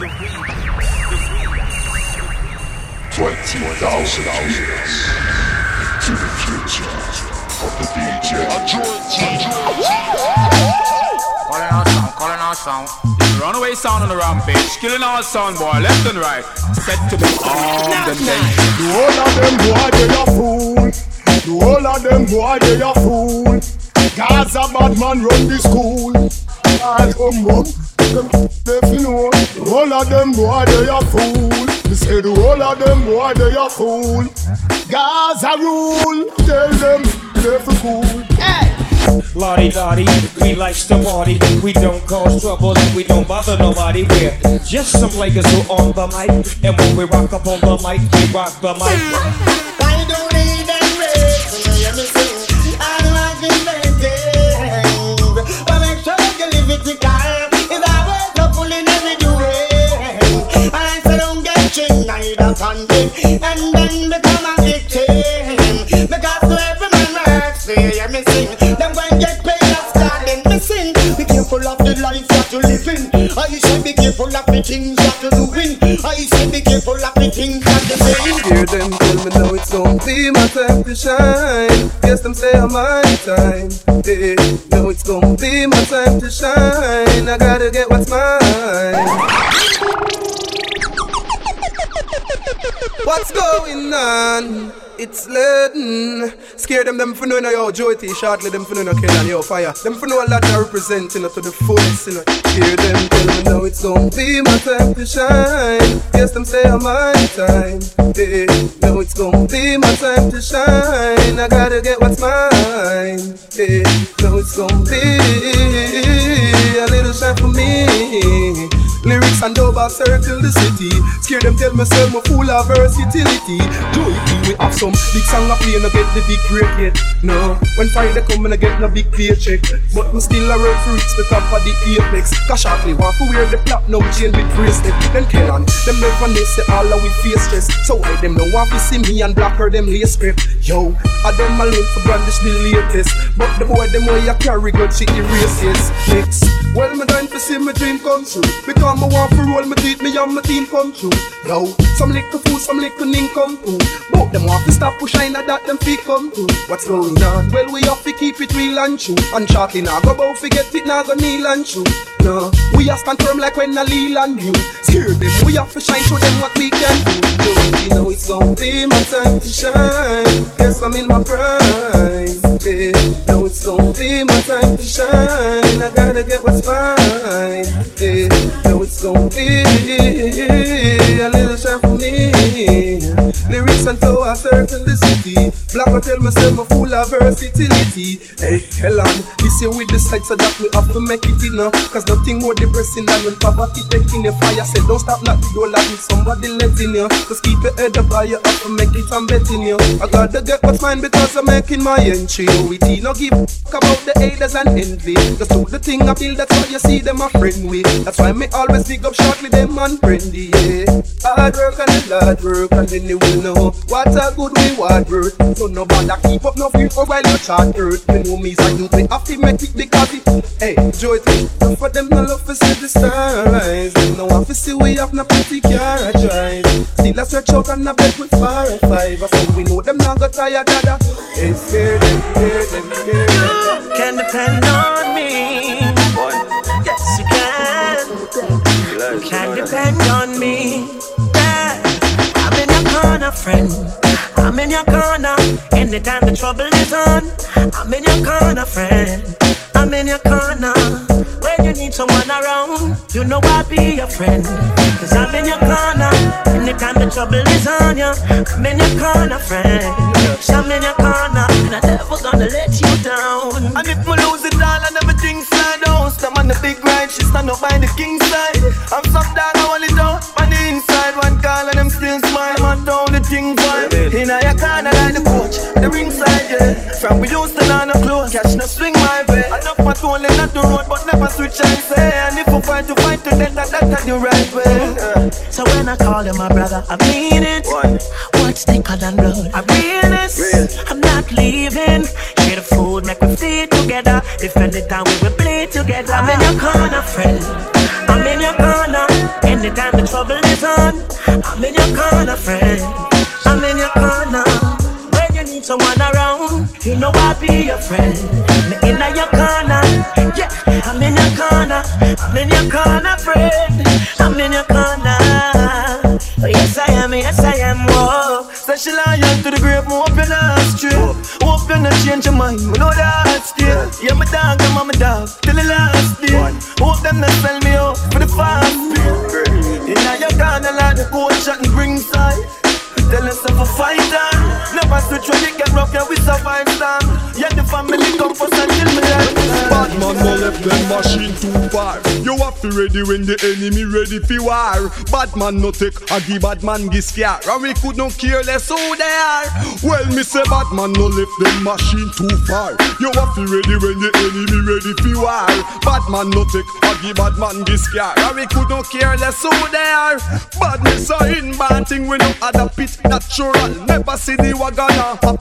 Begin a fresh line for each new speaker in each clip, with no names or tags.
Twenty thousand years to the future of the DJ.
Calling our sound, calling our sound. Runaway sound on the rampage, killing our sound boy left and right. Set to be armed and dangerous.
The whole of them boy they a fool. The whole of them boy they a fool. Gaza bad man run the school. All humbug. Them they know. The whole of them boy they a fool. Me say the whole of them boy they a fool. Gaza rule. Tell them they fi cool.
Lottie Lottie, we likes to party. We don't cause trouble and we don't bother nobody. We're just some players who on the mic. And when we rock up on the mic, we rock the mic.
I don't need them get chained, neither can. And then become a victim. Because every man works, hear me sing? Them going get paid as God then me sing. Be careful of the life that you live in. I say be careful of the things that you doing. I say be careful of the things that you saying.
Hear them tell me now it's my time to shine. Yes, them say I'm my time. Hey, now it's gonna be my time to shine. I gotta get what's mine. What's going on? It's leading. Scare them, them for no yo, Joie T, shortly them for no kill and yo, fire. Them for no a lot are representing to the fullest, you know. Hear them tell me now it's gonna be my time to shine. Yes, them say I'm my time. Hey, now it's gonna be my time to shine. I gotta get what's mine. Hey, now it's gonna be a little shine for me. Lyrics and double circle the city. Scare them, tell myself I'm full of versatility. Do it, we have some big song I play, no get the big break yet. No, when Friday come and I get no big paycheck. But we still a work for reach the top of the apex. Cause shortly want to wear the platinum chain with bracelet. Then Kellan, them never they say all we face stress. So why them no want to see me and block her them lace script. Yo, I them alone for brandish the latest. But the boy them way I carry good she erases. Next, well me dying to see my dream come true. Because me want to roll my teeth, me and my team come true. Yo, some little food, some little income too. Both them want to stop pushing at that them feet come through. What's going on? Well, we have to keep it real and true. And shortly now go bout forget it now go kneel and true. No, we have stand firm like when I lean on you. Scare them, we have to shine show them what we can do. Yo, you know it's gonna be my time to shine. Yes, I'm in my prime. Yeah, know it's gonna be my time to shine. I gotta get what's mine. Yeah, know it's gonna be a little shine for me. Lyrics and so I circle the city. Black I tell myself I'm full of versatility. Hey, hell on, this year with the sights so that we have to make it in now. Cause nothing more depressing than when poverty taking your fire. Said don't stop knock the door like with somebody letting you. Just keep your head up you have to make it, I'm betting you. I gotta get what's mine because I'm making my entry. With no give a fuck about the haters and envy. Just do the thing I feel, that's why you see them a friend with. That's why me always big up shortly them and friendly, yeah. Hard work and the hard work and then know what a good we want worth. So no bother keep up no fear for while you chart earth. Me know me's a youth, me have to make it because it. Hey, joy thing. Some for them no love to see the stars. Them no want to see we have no pretty car a drive. Still a stretch out and a bed with four and five. So we know them not got tired of that. Hey, scare them, scare them, scare them.
Can depend on me. Yes, you can. You can depend on me. Yeah. I'm in your corner, friend. I'm in your corner. Anytime the trouble is on, I'm in your corner, friend. I'm in your corner. When you need someone around, you know I'll be your friend. Cause I'm in your corner. Anytime the trouble is on you, I'm in your corner, friend. So I'm in your corner. And I never gonna let you down.
And if me lose it all and everything slide down Stand on the big ride, she stand up by the king like the ringside, yeah From we used to learn no close Catch no swing my way Enough my tool in the road But never switch and say And if we fight to fight to death That, that's the right way yeah.
So when I call you my brother, I mean it. What's thicker than blood? I realness. I'm not leaving. Share the food, make we feed together. If any time we will play together. I'm in your corner, friend. I'm in your corner. Anytime the trouble is on, I'm in your corner, friend. I'm in your corner. Need someone around, you know I'll be your friend. Me in your corner, yeah. I'm in your corner. I'm in your corner, friend. I'm in your corner. Oh, yes I am, yes I am. Whoa.
She loyal to the grave, me hope you're not straight. Hope you're not change your mind, we know that still. Yeah, my dog, them my dog, till the last day. Hope them not sell Switch when it get yeah, we survive stand. Yeah, the family
left them machine too far. You have to ready when the enemy ready for war. Bad man no take a give bad man give scare. And we could no care less who they are. Well, me say bad man no left them machine too far. You have to ready when the enemy ready for war. Bad man no take a give bad man give scare. And we could no care less who they are. Badness are in bad thing we no other pit. Natural, never see the wagon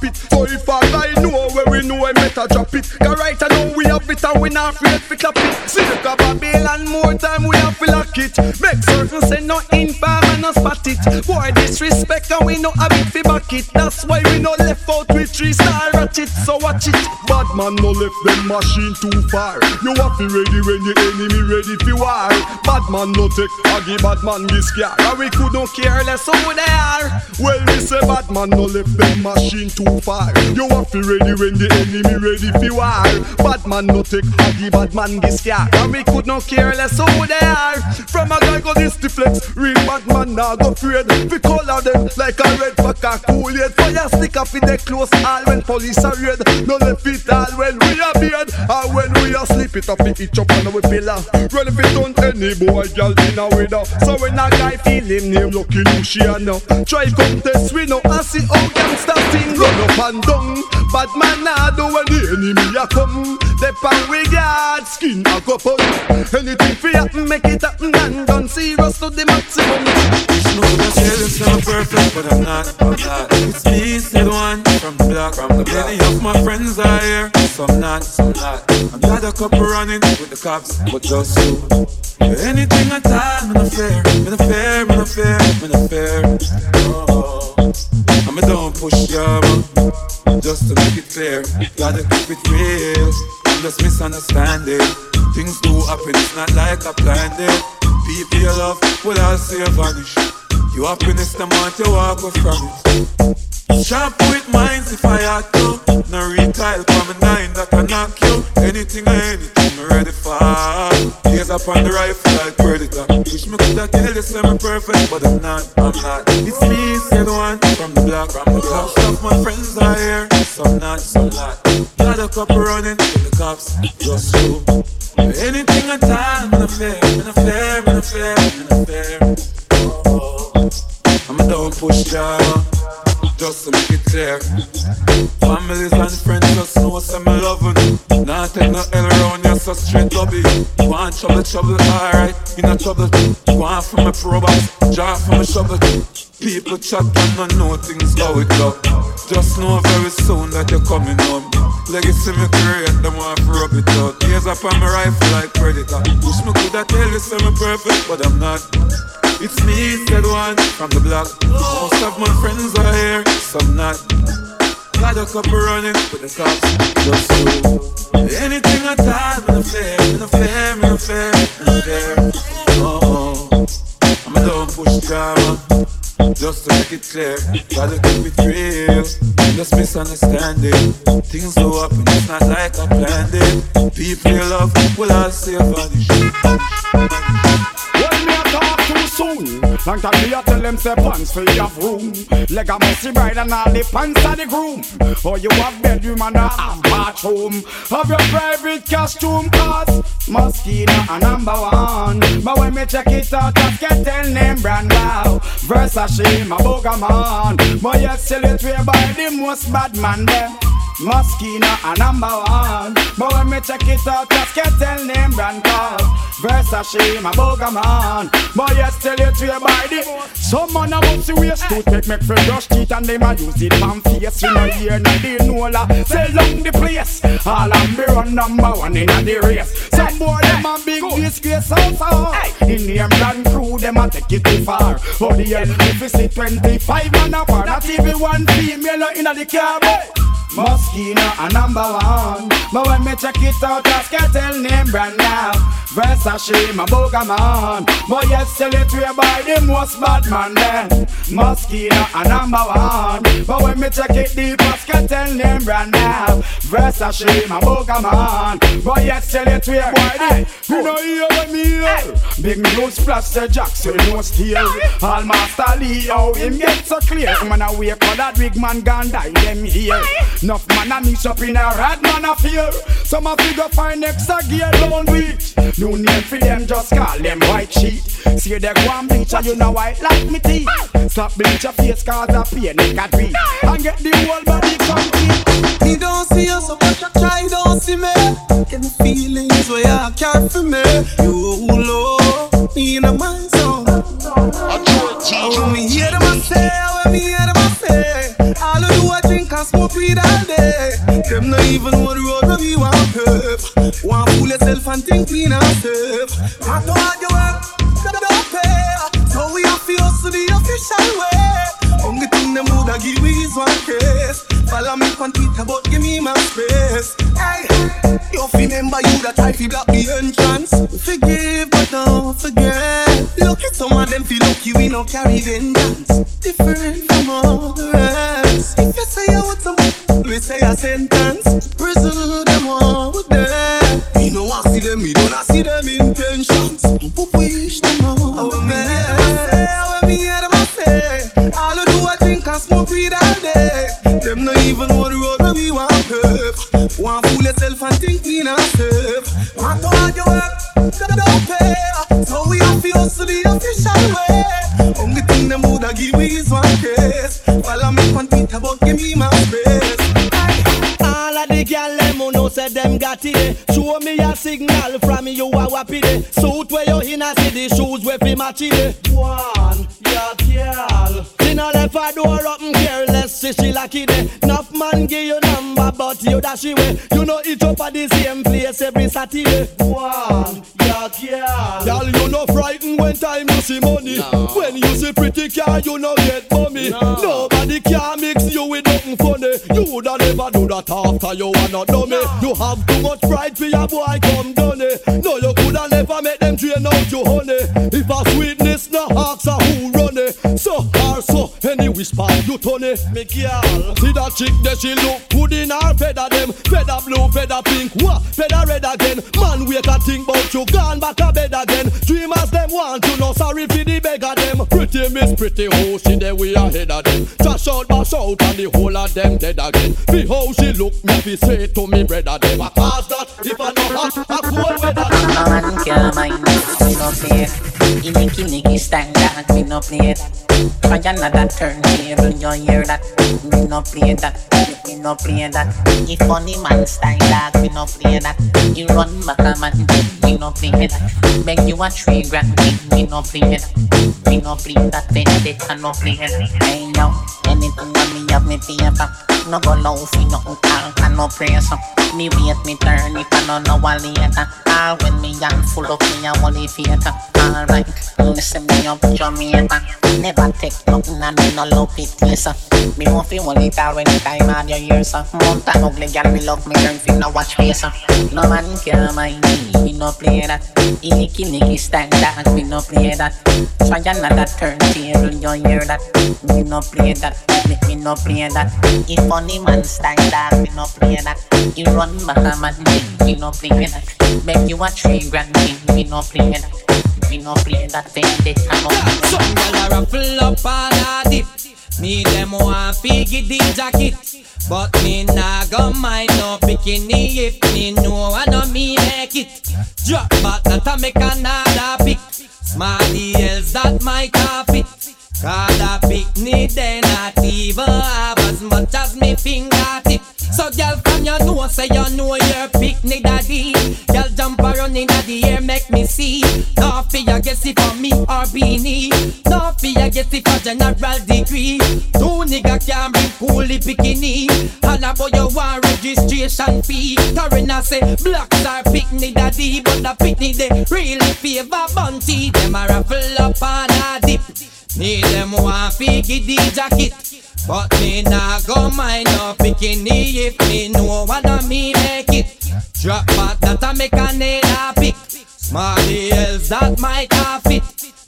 it. So if I know where we know I better drop it. Cause right I know we have it and we not afraid to clap it. See the Babylon more time we have to lock it. Make certain say no infam and no spot it. Boy disrespect and we no have it fi back it. That's why we no left out with three star ratchet. So watch it. Bad man no left them machine too far. You have to ready when the enemy ready fi war. Bad man no take a give bad man give scare. And we could no care less who they are. Well we say bad man no left them machine too far. You have to ready when the enemy ready fi war. Bad man no take a give bad man give scare. And we could not care less who they are. From a guy go this the flex. Real bad man now go afraid. We color them like a red fuck a cool yet. Fire stick up in the close all when police are red. No left it all when we are beard. And when we are sleep it up, it itch up on our pillar. Run if it don't any boy girl in a window. So when a guy feel him name lucky Luciano. Try come test we know and see how gangsta thing run up and down. Bad man now do when the enemy a come. The pan we guard skin a go pun. Anything for happen make it happen and done. Serious to the maximum.
Wish no said it's not perfect, but I'm not. I'm not. It's me, said one from the block. From the block. Many of my friends are here, some not, some not. I'm not a couple running with the cops, but just you. Anything at all, me no fair, me no fair, me no fair, me no fair. Oh, I'm a don't push man. Just to make it clear, gotta keep it real. I'm just misunderstanding. Things do happen, it's not like I planned it. People you love will all say vanish. You happiness, the month you walk away from it. Sharp with minds if I had to. No recoil from a nine that can knock you. Anything or anything, me ready for. Gaze up on the rifle like predator. Wish me could have you say me perfect, but I'm not, I'm not. It's me, the one from the block. From the block. Most of my friends are here, some not, some not. Got a couple running the cops, just you. Anything at all, me no fair, no fair, no fair, no fair. Oh, oh. I'm a don't push drama, just to make it clear. Families and friends just know some me loving. Nah, take no L around you, so straight lobby. Want trouble, trouble, alright, you not trouble. Want from a pro box, draw from a shovel. People chat and not know things go it go. Just know very soon that you're coming home. Legacy me create, them want to rub it out. Years up on my rifle like predator. Wish me coulda tell you me perfect, but I'm not. It's me, said one from the block. Most of my friends are here, some not. Got a couple running with the cops, just you. Anything at all, me no fair, me no fair, me no fair, me no fair. Just to make it clear, gotta keep it real. Just misunderstanding. Things go up and it's not like I planned it. People you love will all say vanish.
Talk too soon, long time me a tell them say pants for your room. Leg a messy bride and all the pants are the groom. Or you have bedroom and a bathroom. Have your private costume cause Moschino a number one. But when me check it out, just get tell name brand wow. Versace, my booger man. But yet still it way by the most bad man them.
Moschino a number one. But when me check it out, just can't tell name brand call. Versace, my boga man. But yes, tell you to your body. Some man about to waste to take me for brush teeth and them a use it man face. You know here, no deal, no la. Sell down the place. All I'm be run number one in the race. Some boy them a big disgrace also. In the brand crew, them a take it too far. But the end, if you see 25 man apart, not even one female in the car. Moschino a number one. But when me check it out, I can tell name brand now. Versace, my boga man. But yes, tell it to by the most bad man then. Moschino a number one. But when me check it deep, I can tell name brand now. Versace, my boga man. But yes, tell it to by the. You know hear what me hear. Big news flash say Jackson no steal. All master Lee, how him get so clear. Man a wake for that big man gone die them here. Enough man a mix up in a rat man a fear. Some a figure find extra gear down with. No name for them, just call them white sheet. See they go and bleach and you know white like me teeth. Stop bleach your face cause I pain make a dream. And get the whole body complete.
Me don't see you so much, I try don't see me. Get the feelings where you care for me. You low, me in a my zone. When oh, me hear them I say, when me hear them I say, all I do I drink and smoke weed all day. Them not even know the road where we curve. Want fool yourself and think clean and safe. I know how you work, don't pay. So we have to hustle the official way. Only thing them woulda give me is one case. Follow me on Twitter, but give me my space. Hey, you remember you that I feel block the entrance. Forgive, but don't forget. Some of them feel lucky we no carry vengeance. Different from all the rest. If you say you want some, we say a sentence. Prison them all them. We no want see them, we don't see them intentions. We wish them all the best. When me hear them I say, all I do I drink and smoke weed all day. Them no even know
say them got it. Show me a signal from me you a wappy day. Suit where you in a city, shoes where fi match it. One, yeah, gyal. She no left her door open careless, see she lucky day. Enough man give you number, but you dash away. You know each up at the same place every Saturday. One, yeah, gyal. Gyal, you no frightened when time you see money. When you see pretty car, you no get money. Nobody can do that after you are not dummy. You have too much pride for your boy come done it. No, you coulda never make them drain out your honey. If a sweetness no ask any whisper you it. Me girl, see that chick there she look good in her feather them. Feather blue, feather pink, what? Feather red again. Man wait a think about you gone back a bed again. Dreamers them want to know sorry for the beggar them. Pretty miss pretty hoe she there we ahead of them. Trash out, bash out and the whole of them dead again. Be how she look me fi say to me brother them. I pass that if I know hot, I cold weather.
No man can mind me no play You nicky nicky stand that, me no play that. Try another turntable, you hear that. Me no play that, no play that If funny man style that, me no play that You run back a man, me no play that Beg you a three grand, me no play that Me no play that, vendetta no play that Hey yo, anything when me have me paper no go low fi nothing call and no praise up. Me wait me turn if I don't know what later. All when me young full of me a holy theater. Alright, listen me up Jamaica. Never take nothing and me no love it yes. Me want fi hold it all when the time on your ears. Mount and ugly girl me love me girl fi no watch face uh, sir. No man can mind me, me no play that. Icky nicky stand that, me no play that. Try another turntable, you hear that? Me no play that, me, me no play that. If funny man style that, me no play that. You run Bahamas, me no play that. Beg you a three grand, me no play that. Me no play that vendetta, no.
Some gyal a ruffle up and a dip. Me them want fi get the jacket, but me nah go mind no bikini if me know I know me make it. Drop back that I make another pick. Smarty else that my carpet. Cause a picnic they not even have as much as me fingertip. So girl say you know your picnic daddy. Girl jump around in the air, make me see. No fear, guess it for me or Beenie. No fear, guess it for general degree. Two nigga can bring coolie bikini. And about your one registration fee. Torina say blacks are picnic daddy, but the picnic they really favor Bounty. Them a raffle up and a dip. Me them want fi get the jacket. But me nah go mind no bikini if me know what I me make it. Drop back that I make a nail a pick. Smarty else that might have fit.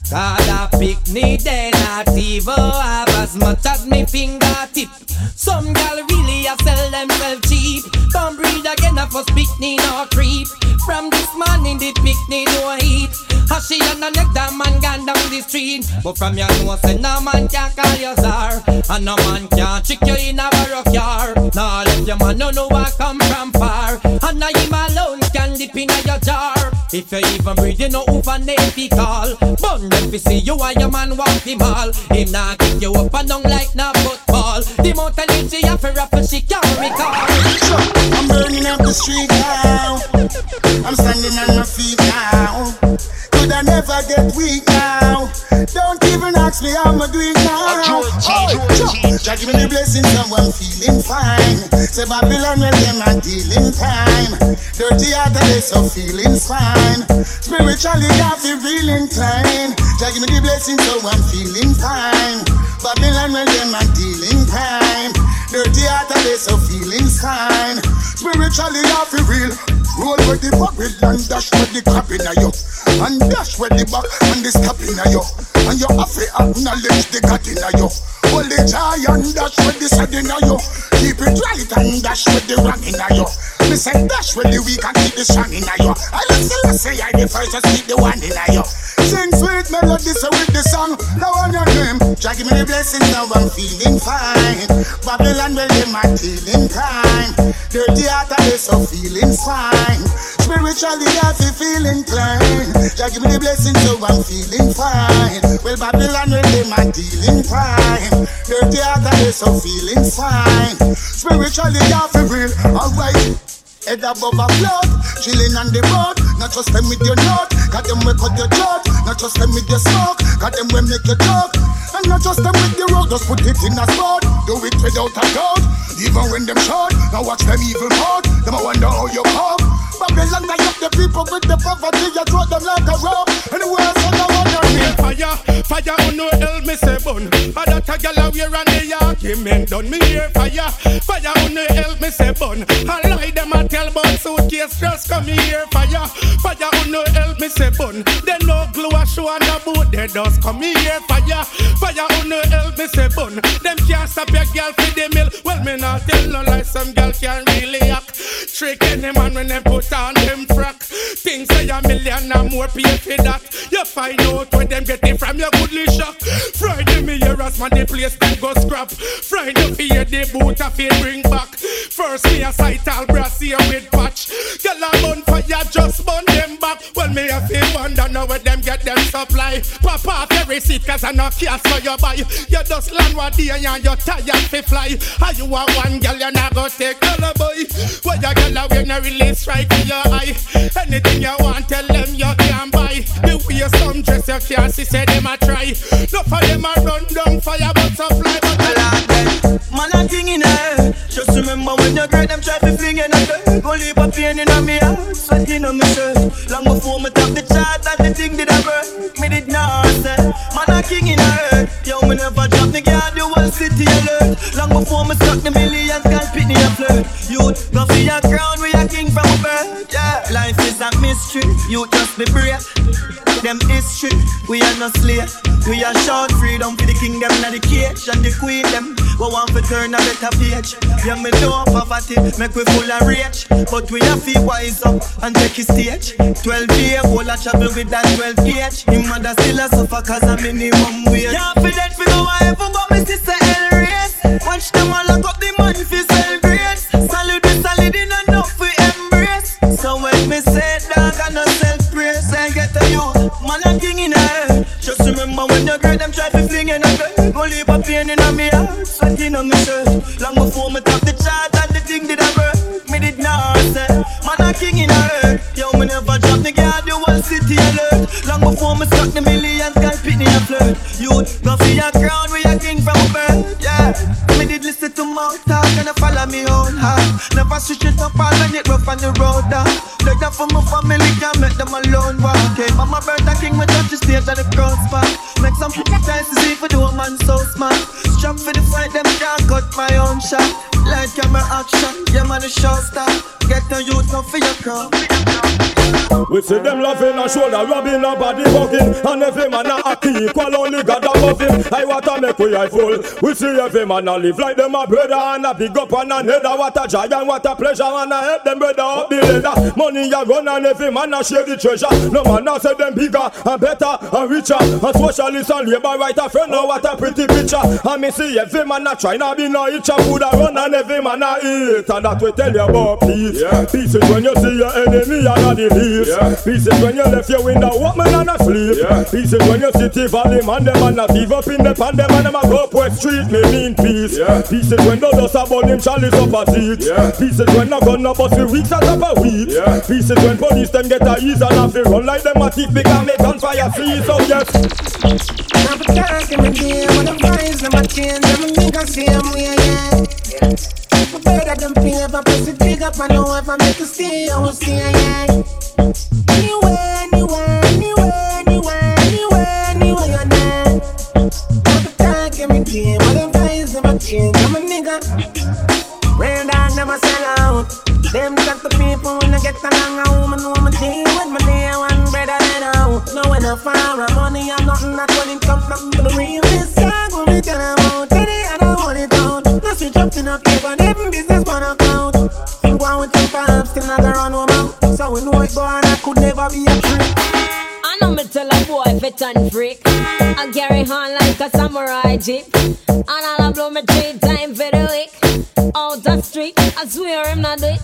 Cause a picnic they not even have as much as me fingertip. Some gal really a sell themselves cheap. Don't breed again a for picnic no creep. From this morning the picnic no heat. How she and the next man gone down the street. But from your nose say no man can call you sir. And no man can trick you in a baroque car. Now let your man no know I come from far. And now him alone can dip in your jar. If you even breathe, you know who for name call. Bun them fi see you while your man walk the mall. Him nah kick you up and down like na football. The amount of energy you fi raffle she can't recall.
I'm burning up the street now. I'm standing on my feet now. I never get weak now? Don't even ask me how I'm doing now. Oh, Jah give me the blessing, so I'm feeling fine. Say Babylon, when them are dealing time. Dirty heart, they so feeling fine. Spiritually, I feel real inclined. Jah give me the blessing, so I'm feeling fine. Babylon, when them are dealing time. Dirty heart, they so feeling fine. Spiritually, I feel real. Roll with the bubble and dash with the crap in you. And dash with the back and the stop in you. And you have to acknowledge the God in you. Hold the and dash with the sad in you. Keep it right and dash with the wrong in you. Me say dash with the weak and keep the strong in you. I listen, say I the first to keep the one in you. Sing sweet melodies with the song. Now on your name, Jah give me the blessing. Now I'm feeling fine. Babylon will be my healing time. Dirty heart I so feeling fine. Spiritually I feel clean. Jah give me the blessing, so I'm feeling fine. Well Babylon will be my dealing time. Dirty heart I so feeling fine. Spiritually I feel real. Alright. Head above a flood, chilling on the road. Not just them with your nut, got them we cut your throat. Not just them with your smoke, got them we make you talk. And not just them with the road, just put it in a spot. Do it without a doubt, even when them short. Now watch them evil mode, them I wonder how you come. Babylon got up the people with the poverty, you throw them like a rope. Anywhere else, I don't want
Fire, fire on no hell me say bun. A that a gyal a wear the argument done. Me hear fire, fire on no hell me say bun. I lie them a tell but suitcase just come here for ya. fire, fire on no hell me say bun. They no glue a show on the boat they just come here fire, fire on no hell me say bun. Them can't stop your girl for the mill. Well me not tell no lie, some girl can't really act. Trick any man when they put on them frack. Things say a million and more pay for that. You find out where them get it from your goodly shop. Friday me hear us man the place them go scrap. Friday fear the boot a fear bring back. First me a sight all brass here with patch. Girl a bun fire just burn them back. Well me a feel wonder now where them get them supply. Pop off your cause I no cash for your buy. You just land one day and you tired fi fly. How you a one girl you not go take color boy. What your girl a wear no really strike in your eye. Anything you want tell them you can buy. The way some dress you can't see say them a try. No for them a run down fire but supply but
Man, a thing in her. Just remember when you great them try to fling in a girl. Go leave a pain in a me heart, sweating on me shirt. Long before me top the chart and the thing did a work. Me did not say. Man, a king in her. Yo, me never drop the guard, the whole city alert. Long before me stuck the millions, girl pick me a flirt. Youth, go for your crown, we a king from a birth. Yeah, life is a mystery. You just be brave. Them history, we are no slave. We are short freedom for the kingdom, not the cage and the queen them. We want to turn a better page. Yeah, me know poverty make we full of rage, but we have to wise up and take his stage. 12 year old I travel with that 12 gauge. Him mother still a suffer cause a minimum wage. Yeah, for that we go wherever, but me sister L race. Watch them all lock up the money for sell grades. Salute leave a pain in me And
every man a equal only God above him. I want to make we eye full We every man a live like them a brother And a big up and a nether What a joy and what a pleasure And a help them brother up the ladder. Money a run and every man a share the treasure. No man a say them bigger and better and richer. And socialist and labor right a friend Now what a pretty picture. And me see every man a try not be no itcher. Food a run and every man a eat. And that we tell you about peace. Yeah. Peace is when you see your enemy and a the leaves yeah. Peace is when you left your window open and asleep. Yeah. Peace is when you city valley man them and a give up in the pan them and them a go up West Street me mean peace. Yeah. Peace is when no dust about him chalice up a seat yeah. Peace is when no gun no bust we weeks at top a weed. Yeah. Peace is when police them get a ease and have to run like them a thief because make gunfire freeze so oh, yes.
Now the dark in my game and the vibes them a change and my niggas same way yeah My better than paper pussy big up I know if I make a stay I will stay yeah. Anywhere, anywhere, anywhere, anywhere, anywhere, when get along a woman woman deal with my day one better than out No when I fire money I'm nothing that when it comes from the real This song will be tell about Teddy I don't want it out No switch up to no cave and even business on account You go on with your fam still not around mouth So we know it go I could never be a trick.
I know me tell a boy fit and freak. I carry on like a samurai jeep. And I'll blow me three times for the week. Out the street, I swear I'm not do it.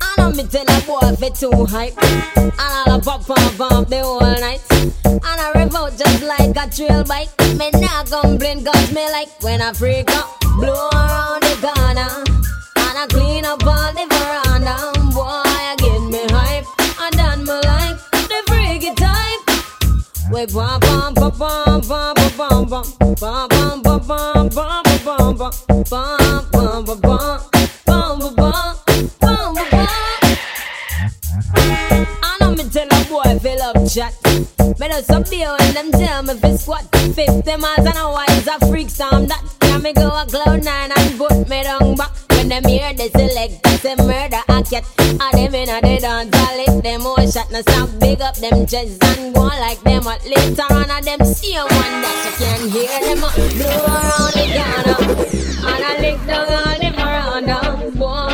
I know me tell a boy fit too hype. And I'll pop and pump the whole night. And I rev out just like a trail bike. Me not complain cause me like when I freak up. Blow around the corner. And I clean up all the veranda. Boy, I get me hype. And then me like the freaky type. We bum bum bum bum bum bum bum bum bum bum bum bum bum bum bum bum bum bum bum I know me tell a boy fill up chat. Me know some deal when them tell me fi squat. Fifty miles an hour is a freak sound that can me go a cloud nine and put me down back. When them hear the select, a murder a cat. And them inna the dance, I lick them all shot. Now stop big up them chests and go like them. But later on, a them see a one that you can hear them blow around the corner. And I lick down all them around. Boy,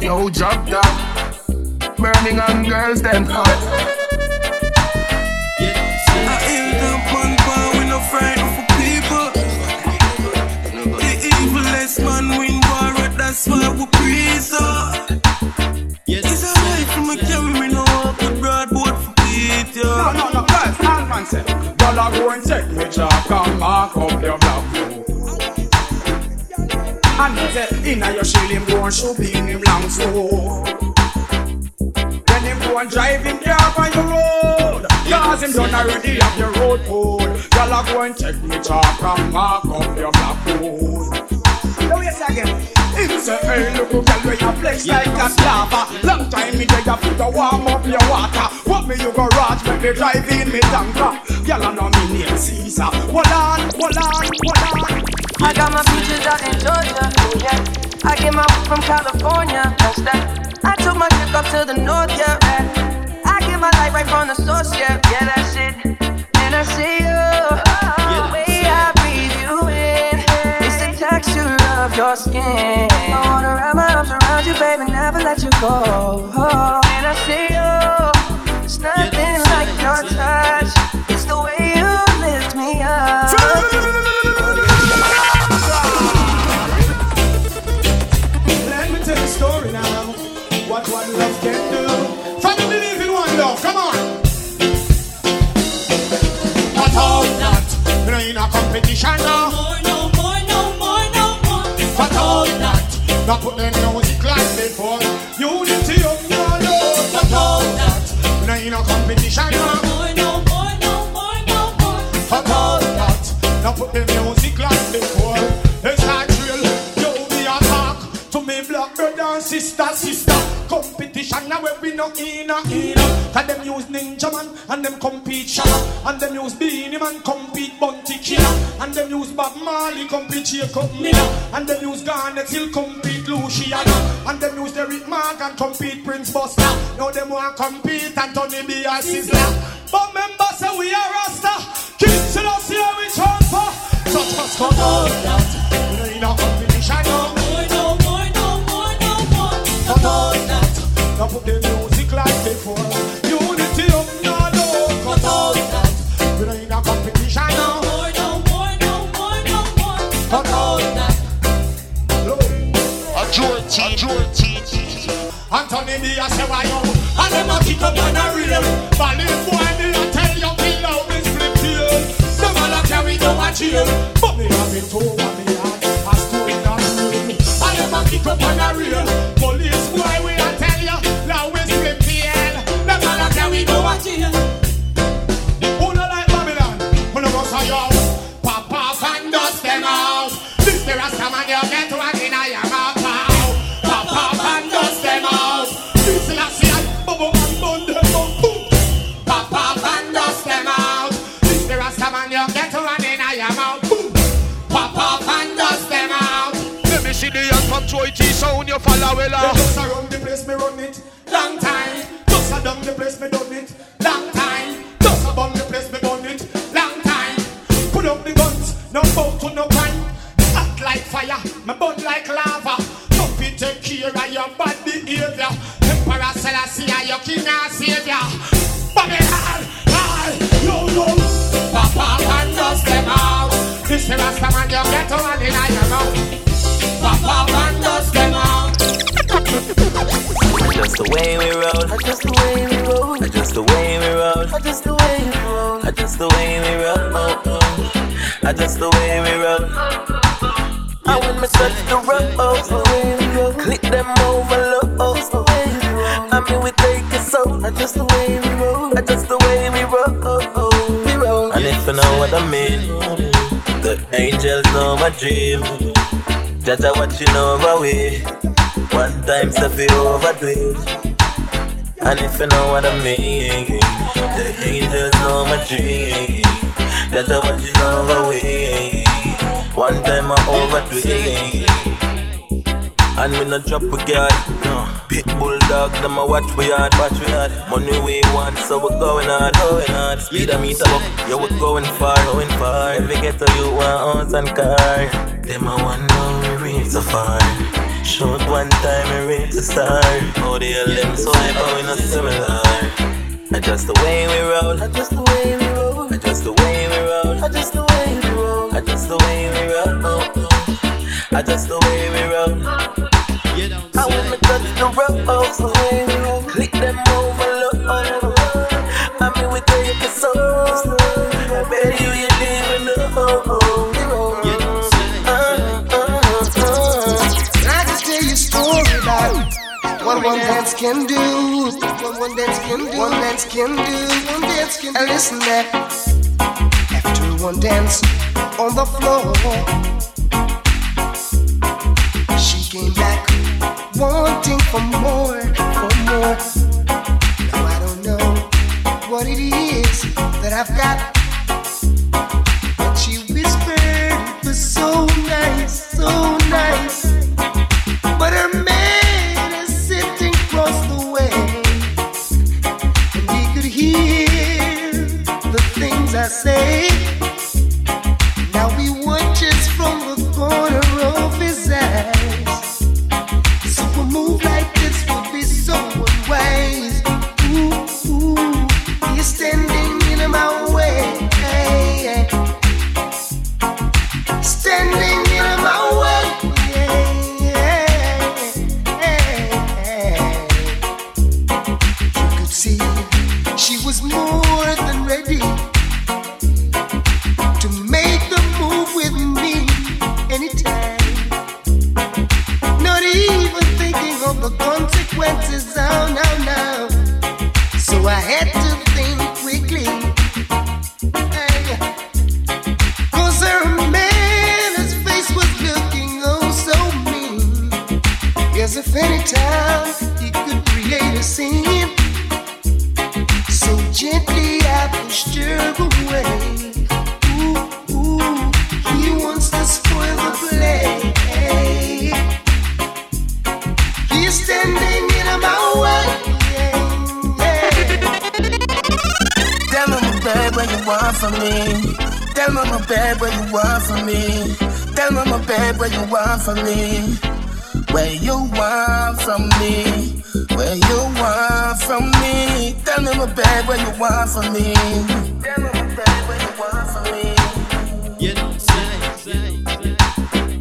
Yo, drop top. Birmingham girls, them hot.
I hear them man bar, we no frightened for people. The evilest man win war, that's why we breathe up. It's a life from a carry, we no walk with broadboard for beat, yo.
No, no, no, guys, stand man say. Y'all are going to take me job, come mark up your say, inna your shield him go and shoot in him long slow. Then him go and drive him car on your road. Cause him done already have your road code. Y'all going to take me job, come mark up your block road. Now yes again. Him say, hey, look who girl where you flex like a lava. Long time me take a foot to warm up your water. What me you go rot when me drive in me tanker. Girl I know me name Caesar. Hold on, hold on, hold on.
I got my peaches out in Georgia, oh yeah. I get my food from California, that's that. I took my trip up to the north, yeah. I get my life right from the source, yeah. Yeah, that's it. And I see you, the way I breathe you in. It's the texture of your skin. I wanna wrap my arms around you, baby, never let you go. And
competition now. More, no more, no more, no more. Not all that. Not put them music like before. Unity of your love. Not all that. Know, in a competition now. More, no more, no more, no more. Not all that. Not put them music like before. It's not real. You be a talk to me black brother and sister, sister. Now where we no in a in Cause them use Ninjaman and them compete Shabba And them use Beenie Man compete Bounty Killer. And them use Bob Marley compete Jacob Miller. And them use Garnett Silk compete Luciano And them use Derrick Morgan compete Prince Buster. Now them want compete Anthony B. and Sizzla But members say we are Rasta. Kids to us here we turn for. Such us come out We no competition no no more, no more, no more Come on Now put the music like before. Unity of no love Cut out that We ain't no competition no. More, no more, no more, no more. Cut out that A Georgie, Georgie Anthony B. I say why you? And them a kick up on a real. Valid boy me I tell you Kill out this flip tail Them all a carry down a jail But me have it over me heart. A story not real And them a kick up on a real. Police boy
young from Troy T sound you follow well
They uh. just a run the place, me run it. Long time. Just a down the place, me done it. Long time. Just a bun the place, me done it. Long time. Put up the guns, no bow to no crime. Hot like fire, me burn like lava. Don't be take care of your bad behavior. Emperor Selassie, your king and the
way we roll. I just the way we roll. Just the way we roll. Just the way we roll. Just the way we roll. I just the way we roll. And when me touch the road, click them over low. I mean we take it so. Just the way we roll. Just the way we roll. We roll. And if you know what I mean, the angels know my dream. Judge what you know about we. One time step it overdo. And if you know what I mean, the angels know my dream. That's what you know about we. One time I overdo. And me not drop a guard. No. Pit bulldog, them a watch we hard, watch we hard. Money we want, so we going hard, going hard. Speed a meter up, yeah we going far, going far. If we get to you, one house and car. Them a know we reach so far. Short one time we reach the star. Oh the them so hyper, we not similar. Adjust the way we roll, adjust the way we roll, adjust the way we roll, adjust the way we roll, adjust the way we roll. Oh. Adjust the way we roll. I me touch the road, click them over
dance can do. What one dance can do. One dance can do. One dance can do. And listen that after one dance on the floor, she came back wanting for more, for more. Now I don't know what it is that I've got.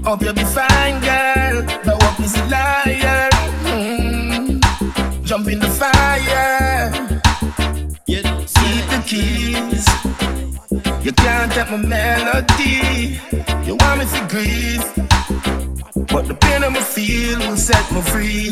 Hope you'll be fine, girl. No hope is a liar. Mm. Jump in the fire.
You
Keep the keys. You can't take my melody. You want me to grieve. But the pain I'ma feel will set me free.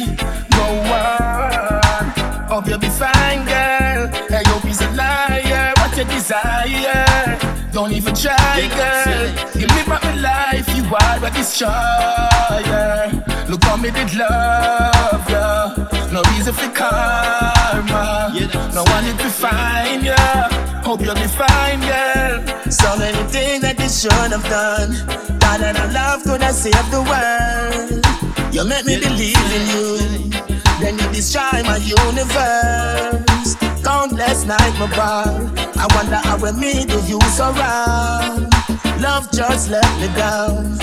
Go on. Hope you'll be fine, girl. Hey, hope he's a liar. What you desire? Don't even try, girl. Give me back my life. Are a destroyer. Look how me did love ya. No reason for karma. No one need to find ya. Hope you'll be fine, girl.
So many things that you should have done. Thought that our love could have saved the world. You make me believe in you. Then you destroy my universe. Countless nights, my ball. I wonder how we do you so wrong. Love just let me down.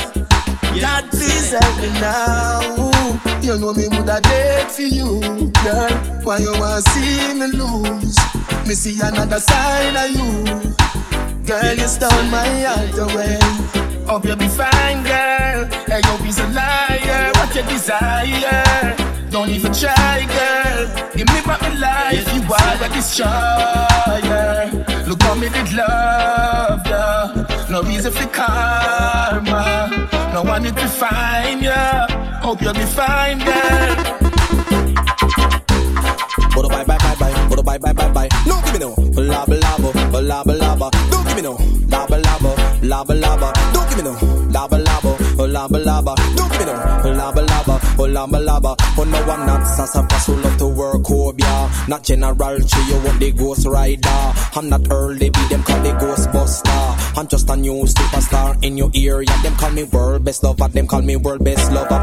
God, please help now. You know me woulda dead for you, girl. Why you wanna see me lose? Me see another side of you. Girl, you stole my heart away.
Hope you'll be fine, girl. Hey, hope he's a liar. What you desire? Don't even try, girl. Give me my life. You are a destroyer. Look how me did love ya. No reason for karma. No one need to find ya. Hope you'll be fine, girl.
But bye bye bye bye, but bye bye bye bye. No give me no lava lava, lava lava. Don't give me no lava lava, lava lava. Don't give me no lava lava, oh lava oh lava. Don't oh give me no lava lava, lava lava. Oh no, I'm not sassafras who love to work yeah. Not general tree, you want the ghost rider. I'm not Early B them call the ghost buster. I'm just a new superstar in your area. Them call me world best lover, them call me world best lover.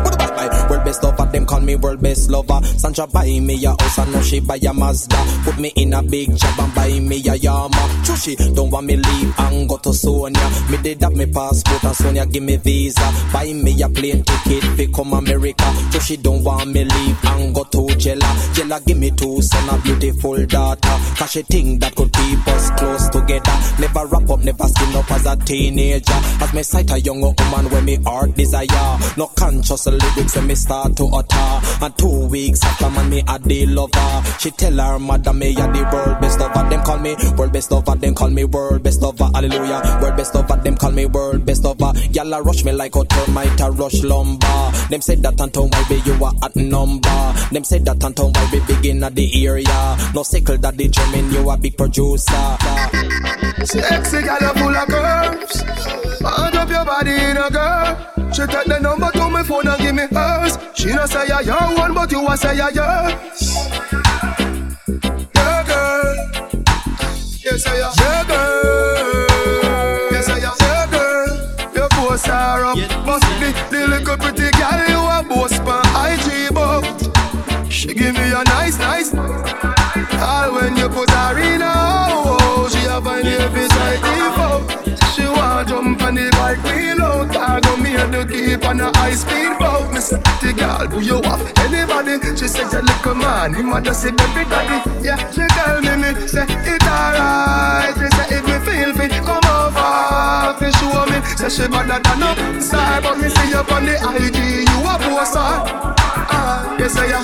World best lover, them call me world best lover. Sandra buy me a house, I know she buy a Mazda. Put me in a big job and buy me a Yama. Chushi, don't want me leave and go to Sonia. Me did have me passport and Sonia give me visa. Buy me a plane ticket fi come America. she don't want me leave and go to Jella. Jella give me two son a beautiful daughter. Cause she think that could keep us close together. Never wrap up, never skin up as a teenager. As me sight a young woman when me heart desire. No conscious lyrics when me start to utter. And two weeks after man me a the lover. She tell her mother me a the world best lover. Them call me world best lover. Them call me world best lover. Hallelujah. World best lover. Them call me world best lover. Y'all a rush me like a termite a rush lumber. Them said that why be you a at number. Them said that why be begin at the area. No sickle that the German you a big producer.
Sexy gal full of curves. Hand up your body in a girl. She take the number to my phone and give me hers. She no say ya your one, but you a say ya yours. Yeah, girl. Yes, I. Yeah, girl. Give me a nice, nice. All when you put her in a oh, she a find every side default. Oh. She want jump on the bike wheel oh. out. I go me to keep on a high speed boat. Miss the girl, who you off Anybody? She said you look a man. He mother say baby daddy. Yeah, she tell me me say it alright. She say if me feel fit, come over. Fi show me. Say she better than up side, but me see you on the IG. You a boss, Yes I am.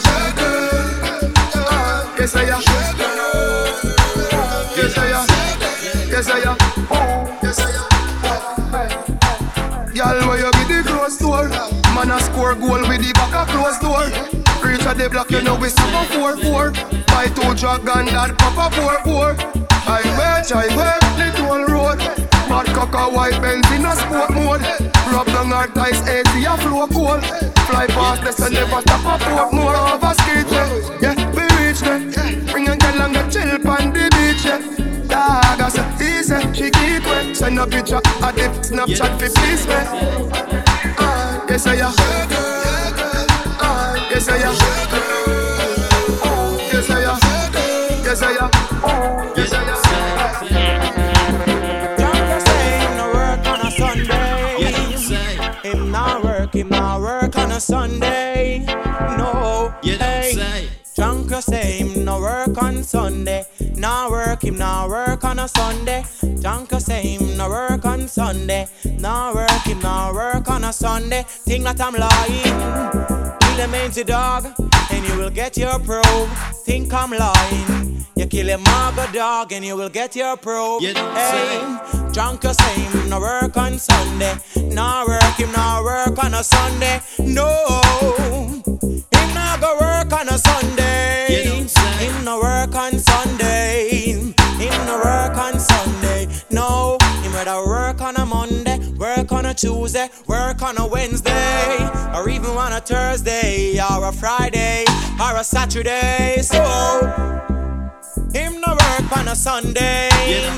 Yes I am. Yes I am. Am. Yes I am. Y'all where you be the close door Man a score goal with the back a close door Reach the block you know we stop a 4-4 Buy two dragon that pop a 4-4 I wait, I wait, little road Mad cock a white Benz in a sport mode. Rub down our ties, 80 a flow cold. Fly past this and never stop a port more Over skate, yeah, we reach there. Bring a girl and go chill on the beach, yeah. Dog, I say, easy, she keep wet. Send a picture, a dip, Snapchat fi please me Yes, I am. Yes, I am
him not work on a Sunday. No,
You don't
hey.
say.
Drunk you say him no work on Sunday. Now work him now work on a Sunday. Drunk you say him no work on Sunday. Now work him now work on a Sunday. Think that I'm lying. Kill a mangy dog and you will get your probe. Think I'm lying. You kill a maga dog and you will get your probe.
You
hey, drunk you say him no work on Sunday. Now work him now work on a Sunday. No. Him not go work on a Sunday. Him no work on Sunday. Tuesday, work on a Wednesday, or even on a Thursday, or a Friday, or a Saturday. So him no work on a Sunday.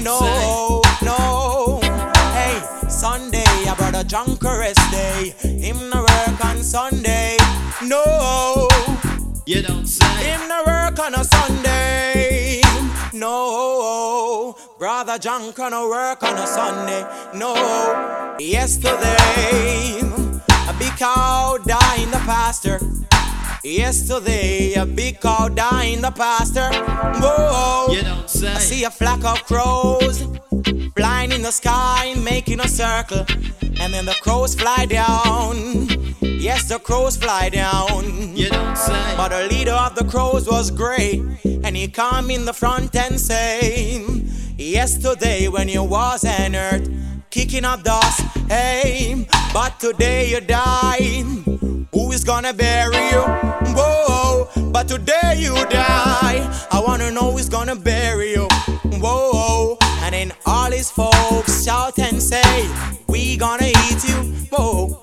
No, no. Hey, Sunday, a brother drunk rest day. Him no work on Sunday. No.
You don't say.
Him no work on a Sunday. No, brother John no work on a Sunday. No, yesterday a big cow died in the pasture. Yesterday a big cow died in the pasture. Whoa,
You don't say.
I see a flock of crows flying in the sky, making a circle, and then the crows fly down. Yes, the crows fly down.
You don't say.
But the leader of the crows was great, and he come in the front and say, Yesterday when you was on earth, kicking up dust, hey, but today you die. Who is gonna bury you? Whoa, but today you die. I wanna know who's gonna bury you. All his folks shout and say, We gonna eat you. Whoa,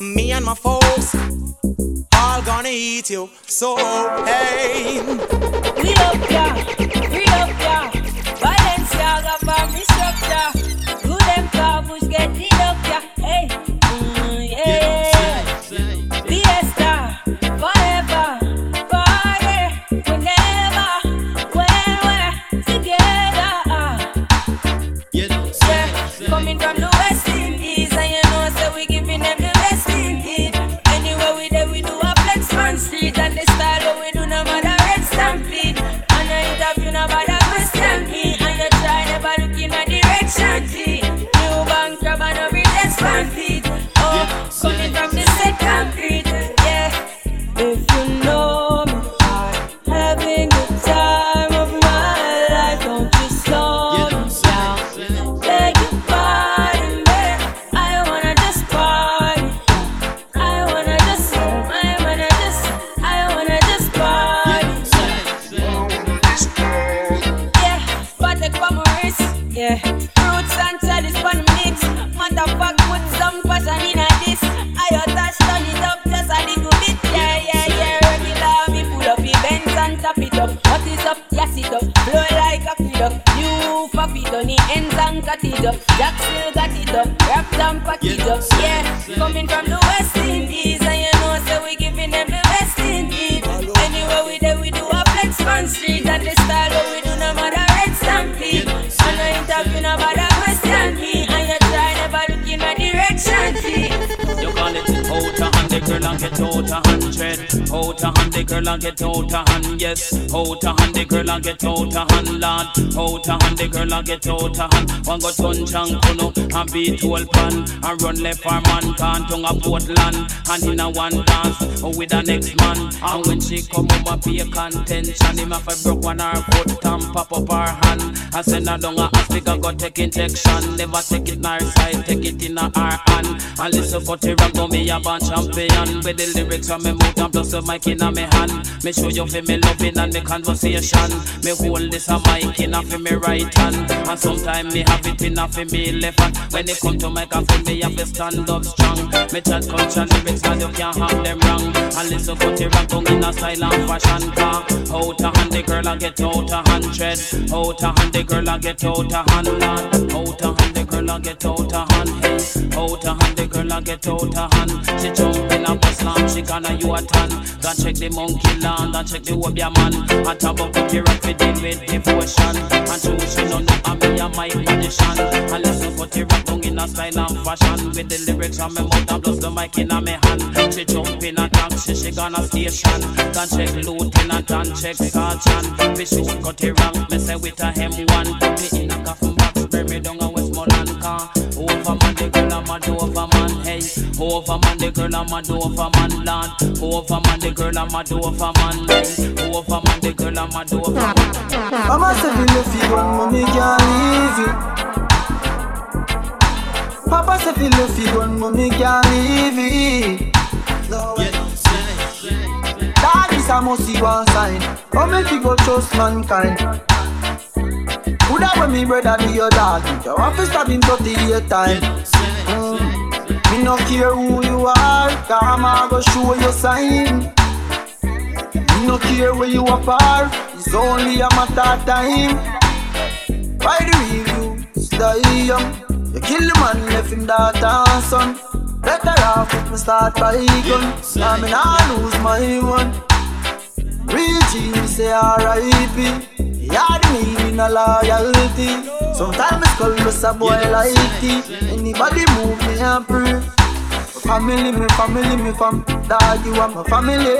me and my folks all gonna eat you. So hey,
We up ya, we up ya. Balenciaga for me structure. Them get Oh,
girl and get out a hand, yes. Out a hand, the girl and get out a hand, lad. Out a hand, the girl and get out a hand. One go turn chang kuno and beat whole pan and run left for man can't tongue a Portland and in a one dance with the next man. And when she come over pay a contention, him have a broke one her foot and pop up her hand. I send her down a hospital go take injection. Never take it in her side, take it in her hand. And listen for the rap, me a band champion. With the lyrics from me mouth and plus the mic in a me hand. Me show you for me loving and me conversation. Me hold this a mic in a for me right hand. And sometimes me have it in a for me left hand. When it come to microphone, me have to stand up strong. Me chat culture lyrics and you can't have them wrong. And listen for the down in a style fashion car. Out a hand the girl I get out a hundred. Out a hand the girl I get out a hand lad. Out a hand the girl I get out a hand. Hey. Out a hand the girl I get out a hand. She jump in a bus slam, she gonna you a tan. Don't check the monkey land, don't check the wobia man. And top up with your rap deal with devotion. And true she know no I'm me and my condition. And listen for the rap down in a style and fashion.
With the lyrics on me mouth and plus the mic in me hand. She jump in a taxi, she gonna station. Can check lieutenant and check sergeant. We shoot cut it rank, me say with a M1. Put me in a coffin box, bury me down a Westmoreland car. Over man, the girl I'm a Dover man, hey. Over man, the girl I'm a Dover man, lad. Over man, the girl I'm a Dover man, hey. Over man, the girl I'm a Dover man.
Mama said if you left you one, mommy can't leave you. Papa said if you left you one, mommy can't leave you. That is a must see one sign. How make you go trust mankind? Woulda when me brother be your dog, you have to stab him 38 times. Mm. Me no care who you are, karma go show you sign. Me no care where you are, it's only a matter of time. By the review, stay young. You kill the man, left him daughter and son. Better off if me start by gun. I mean I lose my one. Real G, me say R.I.P. The meaning of loyalty. Sometimes it's a boy like it. Anybody move me and. My family, my family, my fam. Dog, you are my family.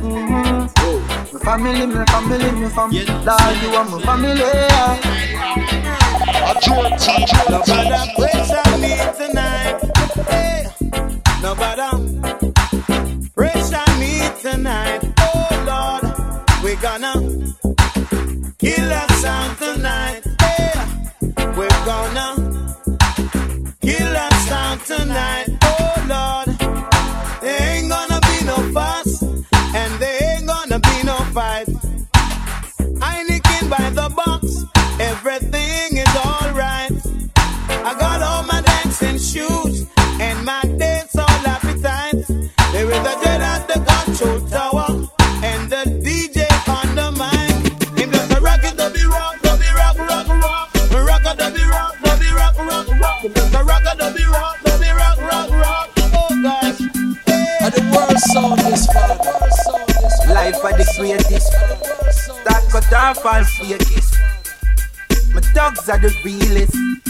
Mm-hmm. My family, my family, my fam. Dog, you are my family.
Nobody pressure me tonight. Hey. Nobody pressure me tonight. Oh Lord, we gonna kill a sound tonight. Hey. We're gonna kill a sound tonight. Oh Lord, there ain't gonna be no fuss and there ain't gonna be no fight. Heineken by the box, everything is
are the realest.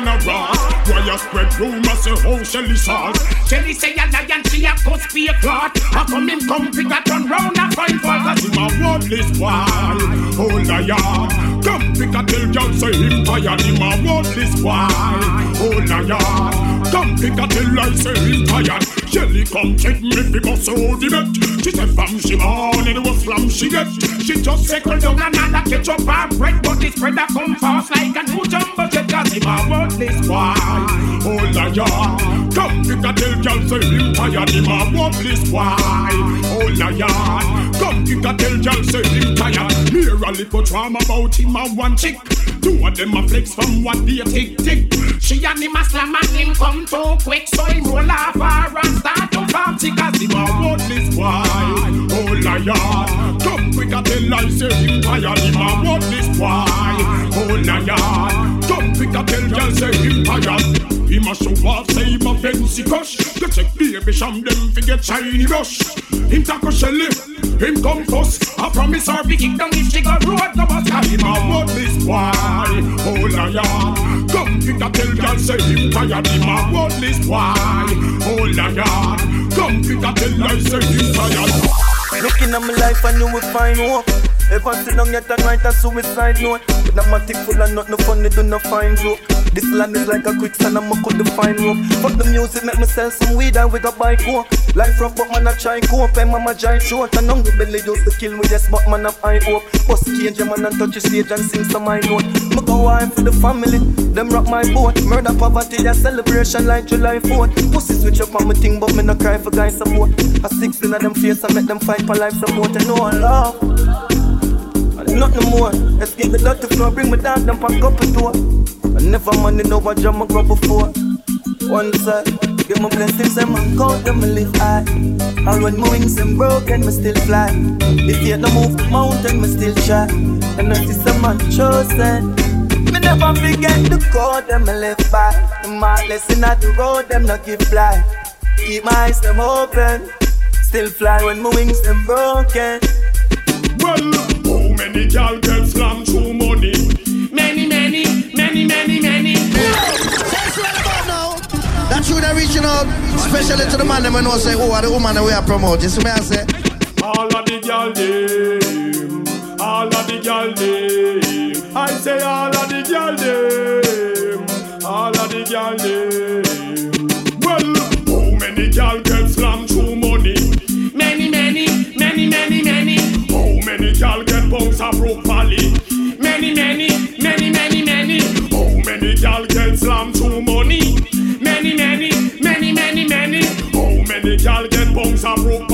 Man a
rock? Why you spread rumors say how Shelly salt? Shelly say a lion, she a cuss be a clot. How come him come figure turn round and find fault? Cause him a worthless boy. Oh lion, come pick a tell girl say him tired, him a this boy. Oh liar, come pick a tell I say him tired. Shelly come take me bust her the bet. She said from she born it was slam she get. She just circle down another ketchup and bread, but this bread a come fast like a new jumbo jet. Cause him a this boy. Oh liar, come pick a tell girl say him tired, him a this boy. Oh liar, come pick a tell girl say him tired. Hear a little drama about him and one chick. Two of them a flex from what they tick tick. She and him a slam and him come too quick, so him roll off her and start to party cause him a worthless boy. Oh liar, come quick and tell I say him tired, him a worthless boy. Oh liar, come quick and tell girl say him tired. He must show off, say him a fancy cush. You check baby sham them fi get shiny rush. Him taco shelly, him come first. I promise her fi kick down if she got road the bus. Cause him a worthless boy. Oh liar, come pick a tell girl say him tired. Him a worthless boy. Oh liar, come pick a tell girl say him tired.
Looking at my life and you will find hope. Ever sit down yet and write a suicide note. With a matic full of nothing funny, do not find rope. This land is like a quicksand and I couldn't find rope. Fuck the music, make me sell some weed and with a bike walk. Life rough, but man I try cope. And mama giant short and hungry belly used to kill me, yes, but man have high hope. Bust cage, man and touch the stage and sing some high note. Me go wine for the family, them rock my boat. Murder poverty, a celebration like July 4th. Pussy switch up on me thing, but me no cry for guys support. A sixteen of them face, I make them fight for life support. And no love. Nothing more. Escape the dirty floor, bring me down, them pack up a door. I never money, know what jam I grab before. One side, give my blessings and my coat, them me live high. And when my wings and broken, me still fly. If you no move the mountain, me still try. And I see some man chosen. Me never forget the code, them me live by. The mark lesson at the road, them not give fly. Keep my eyes them open. Still fly when my wings them broken.
Well, how many gal get slammed through money? Many, many, many, many, many.
That's true, the original, especially to the man them when know say, oh, are the woman that we are promoting. So me I say,
All of the gal them, all of the gal them. I say all of the gal them, all of the gal them. Well, how many gal get slammed bounced up rope? Many, many, many, many, many. How many gal get slammed through money? Many, many, many, many, many. How many gal get bounced up rope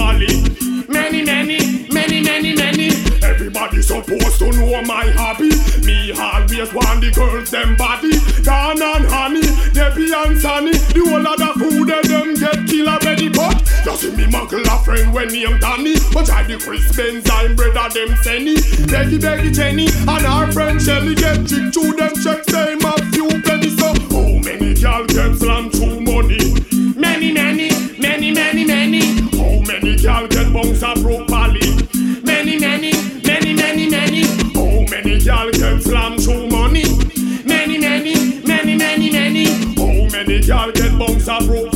Everybody supposed to know my hobby. Me always want the girls them body. Gone and honey, Debbie and Sunny. The whole of the food and them get kill already. But you see me muggle a friend when he name Danny. But I the Chris Benz I'm brother them Senny. Becky Becky Jenny and our friend Shelly get tricked to them checks them a few pennies. So how many gal get slammed through money? Many, many, many, many, many. How many gal get bounced up rope valley? Many, many, many, many. How many gal get slammed through money? Many, many, many, many, many. How many gal get bounced up rope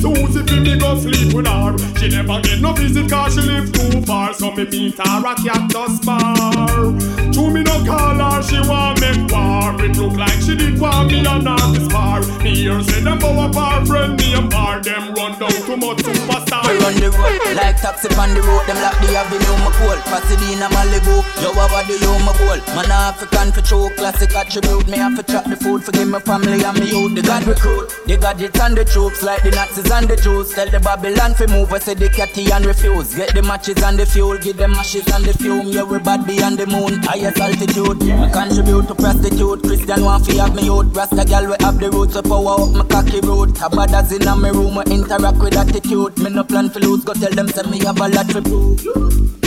Susie fi me go sleep with her She never get no visit cause she live too far So me meet her a cactus bar To me no call her she want make war It look like she did want me on her to spar Me hear say them go up her friend name bar Them run down too much superstar
We run the road like taxi on the road. Them lock the avenue, my cool. Pasadena, Malibu. Yo, what do you, my goal? Man, African for true. Classic attribute. Me have to chop the food. Forgive my family and me youth. They got recruit. Got it and the troops. Like the Nazis and the Jews. Tell the Babylon for move. I say the catty and refuse. Get the matches and the fuel. Give them ashes and the fume. Yeah, we bad beyond the moon. Highest altitude. I contribute to prostitute. Christian want fi have me youth. Rasta gal we have the roots. So power up my cocky road. Tabadas in my room. We interact with attitude. Me no plan for lose. Go tell them say me have a lot to prove.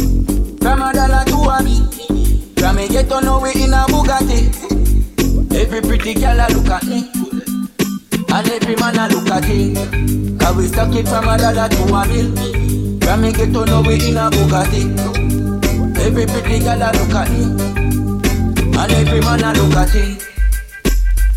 From a dollar to a beat. From me get to know we in a Bugatti. Every pretty girl a look at me. And every man a look at him. Cause we stuck it from a dollar to a bill. From me get to know we in a Bugatti. Every pretty girl a look at me. And every man a look at him.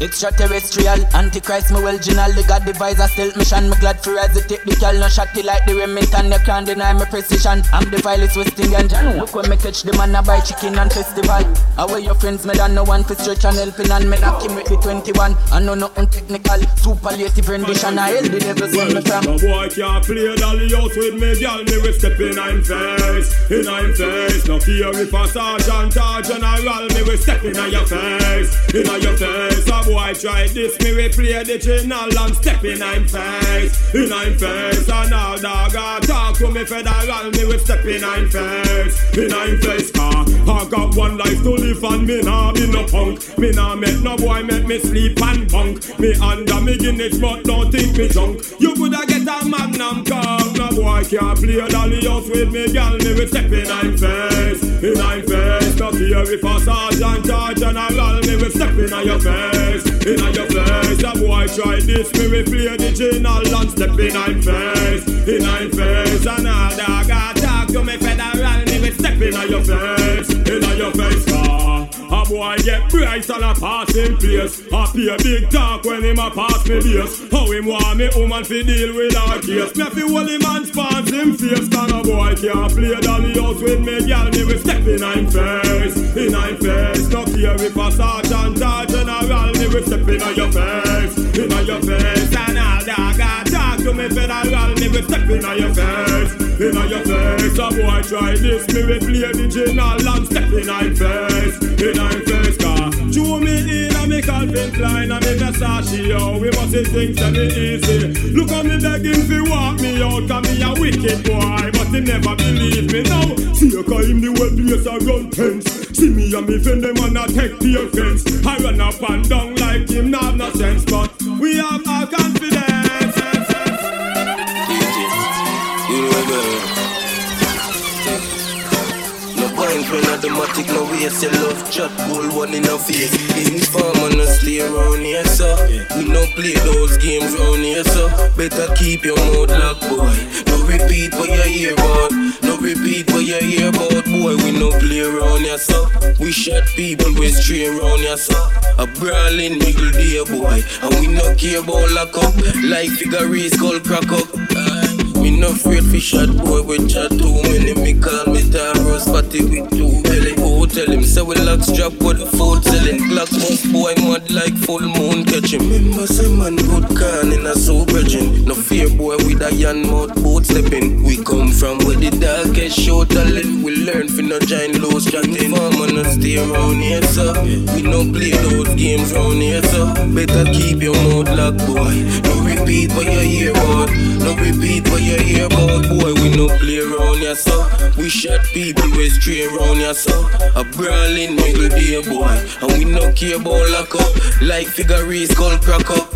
Extraterrestrial, antichrist, me well general The God devise a stealth mission Me glad for as it take the cal No shotty like the Remington You can't deny my precision. I'm the vilest West Indian Look when me catch the man I buy chicken and festival. Away your friends? Me done no one for stretch and helping And me knock him with the 21 I know nothing technical Superlative rendition I held the devil see me from.
No boy can't play dolly house with me Girl me we step in I'm face In I'm face. No fear if a sergeant or general Me we step in on your face In on your face boy try this, me we play the channel and step in I'm face, in I'm face. And all dog I talk to me federal, me we step in I'm face, in I'm face. Car, I got one life to live and me nah be no punk. Me nah make no boy make me sleep and bunk. Me under me Guinness but don't think me drunk. You coulda get a magnum come, no boy can't play dolly house with me, girl. Me we step in I'm face, in I'm face. No fear if a sergeant or general, me we step in your face face, in your face. That boy try this, me we play the general and step in my face, in my face. And all dog I talk to me federal, me we step in your face, in your face. Car. A boy get price and a pass in place. I pay big talk when him a pass me base. How him want me woman fi deal with our case. Me fi hold him and spans him face. Can a boy can't play down the house with me, girl. Me we step in my face, in my face. No care if a sergeant or general, me we step in your face, in your face. And all dog I talk to me federal, me we step in your face, in your face. A boy try this, me we play the general and step in my face, in my face. Car, show me in a me Calvin Klein and me Versace, yo. We must see things that me easy. Look how me begging fi walk me out, cause me a wicked boy, but he never believe me now. See you call him the well place a run pens. See me and me friend them and I take the offense. I run up and down like him, not no sense, but we have our confidence.
When automatic, no waste your love chat, goal one in a face. Inform and no stay around here, so we no play those games around here, so better keep your mouth locked, boy. No repeat what you hear about, no repeat what you hear about, boy. We no play around here, so we shot people we stray around here, so a brawling middle day, boy, and we no care about lock up, like figure called crack up. Me no afraid fi shot boy we chat too many. Me call me Taurus party with two belly tell him. Say we lock strap with the food selling Glock most boy mad like full moon catching. Remember say man good can in a so virgin No fear boy with a yan mouth boat stepping. We come from where the darkest show talent. We learn fi no giant low chatting. Farm on us stay around here so We no play those games round here so Better keep your mouth locked boy. No repeat what you hear about No repeat what you hear about boy we no play around here so We shot people we stray around here so A brawling middle day boy. And we no care about lock up. Like figure skull crack up.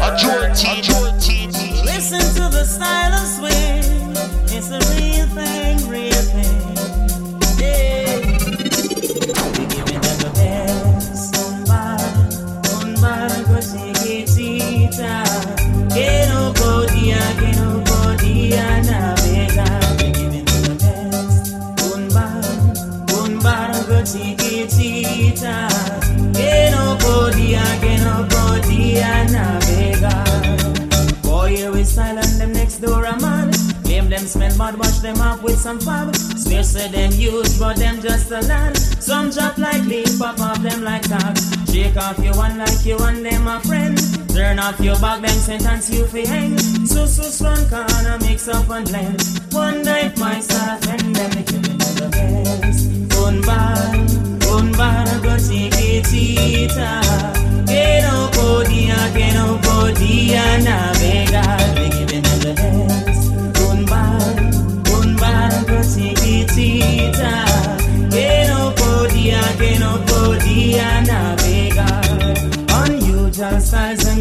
Alright.
Listen to the style of swing. It's a real thing, real bad, wash them off with some fab. Swear say them use, but them just a land. Some drop like leaf, pop off them like tag. Shake off your one like you and them a friend. Turn off your back, them sentence you fi hang. So so strong, corner mix up and blend. One if my start and them they give me the best. Gun bar, gun bar, go take it, tita. Que no podía, que no podía navegar.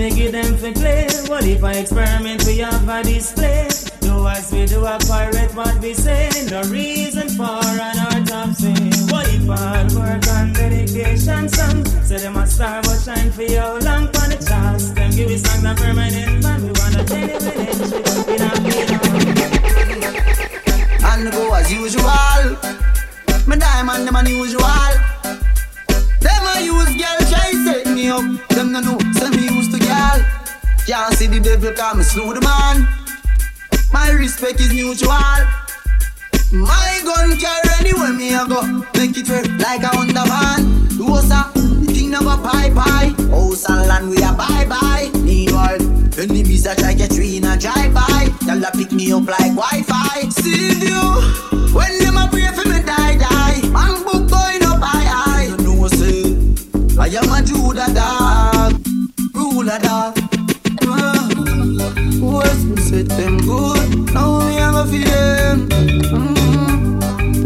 Me give them for play. What if I experiment we have a display? Do as we do a pirate what we say. No reason for an autopsy. What if hard work and dedication some? Say them a star but shine for you long on the charts. Them give us song the permanent man. We wanna tell you in a
And go as usual. My diamond, them unusual. Them a use girl try set me up. Them no
Can't see the devil come slew the man. My respect is mutual. My gun carry anywhere me I go. Make it work like a van. Dosa, the thing never pie pie. House and we a bye bye. Meanwhile, enemies a try get three in a drive by. Tell a pick me up like Wi-Fi. See you when them a pray for me die die. Man book going up high high. You know say I am a Judah dog, ruler dog. West me set them good. Now we have a feel them. Mm-hmm.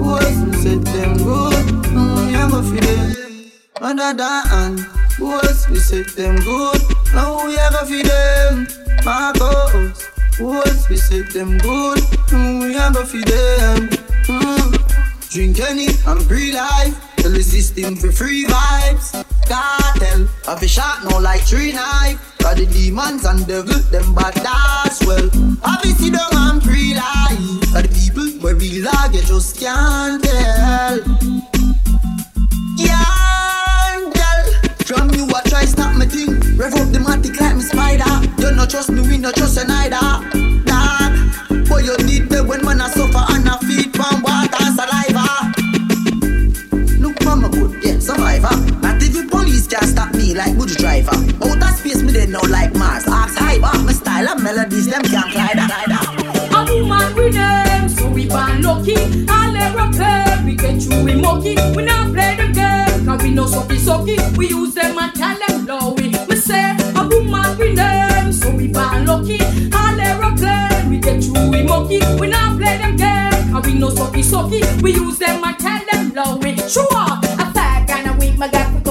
Me set them good. Now we have a feel them. Mother Dan. West me set them good. Now we have a feel them. Marcos. West we set them good. Now we have a feel them. Mm. Drink any and breathe life. Tell the system for free vibes. Cartel, have a shot no like three knife. Got the demons and devil, them bad as well. Obviously, don't man free life. Got the people where real like you just can't tell. Can't tell. From you, I try stop my thing. Rev up the matic like me spider. No trust me, we not trust you neither. Like good driver. Out of space, me they know like Mars. Ask high, my style and melodies, them can't climb that.
A woman with them, so we born lucky. All aeroplane, we get through we mucky. We not play the game, cause we no sucky sucky. We use them and tell them glowy. Me say, a woman with them, so we born lucky. All aeroplane, we get through we mucky. We not play them game, cause we no sucky sucky. We use them and tell them glowy. Sure, a fag and a week, my got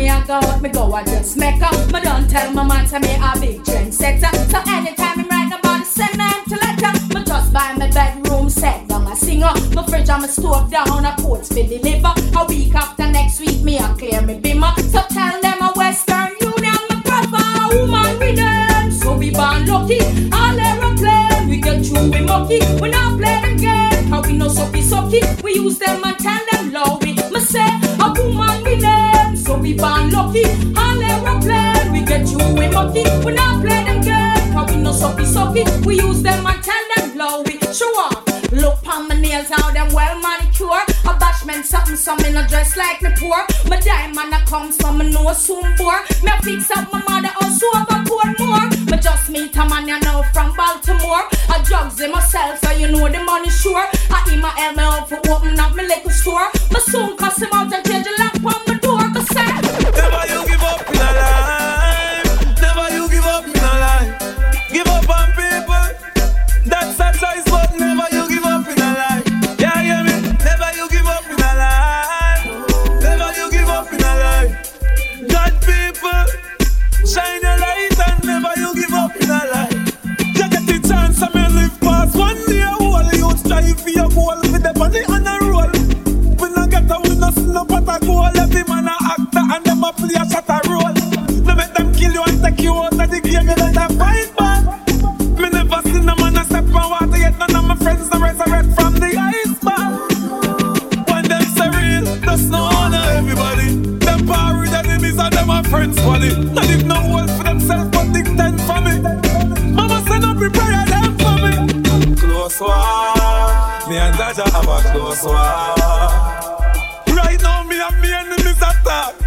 me I go out, me go a dressmaker. Me don't tell my man to me a big trendsetter. So anytime me write about the send me to letter. Me just buy my bedroom set down a singer. My fridge and my stove down a Courts for deliver. A week after next week me a clear me bimmer. So tell them a Western Union me prefer woman with them. So we born lucky. All aeroplane we get through we mucky. We not play them game. How we no sucky sucky. We use them and tell them lowy. We born lucky. All aeroplane we get through we mucky. We not play them game. How we no sucky sucky. We use them and tell them blow it. Show Sure. Look on my nails how them well manicure. A bashment something some in a dress like me poor. My diamond a come some me know soon for. Me fix up my mother also over pour more. Me just meet a man you know from Baltimore. I drugs in myself so you know the money sure. I eat my help me out for open up my liquor store. Me soon cuss him out and change
a play a shot a role. No kill you and the game. You let. Me never seen a man a step on water yet. None of my friends resurrect from the iceberg. When them say real, that's no everybody. Them them friends. And if no one for themselves, but for me. Mama up prepare them for me. Close one, me and have a close one. Right now, me and me enemies attack.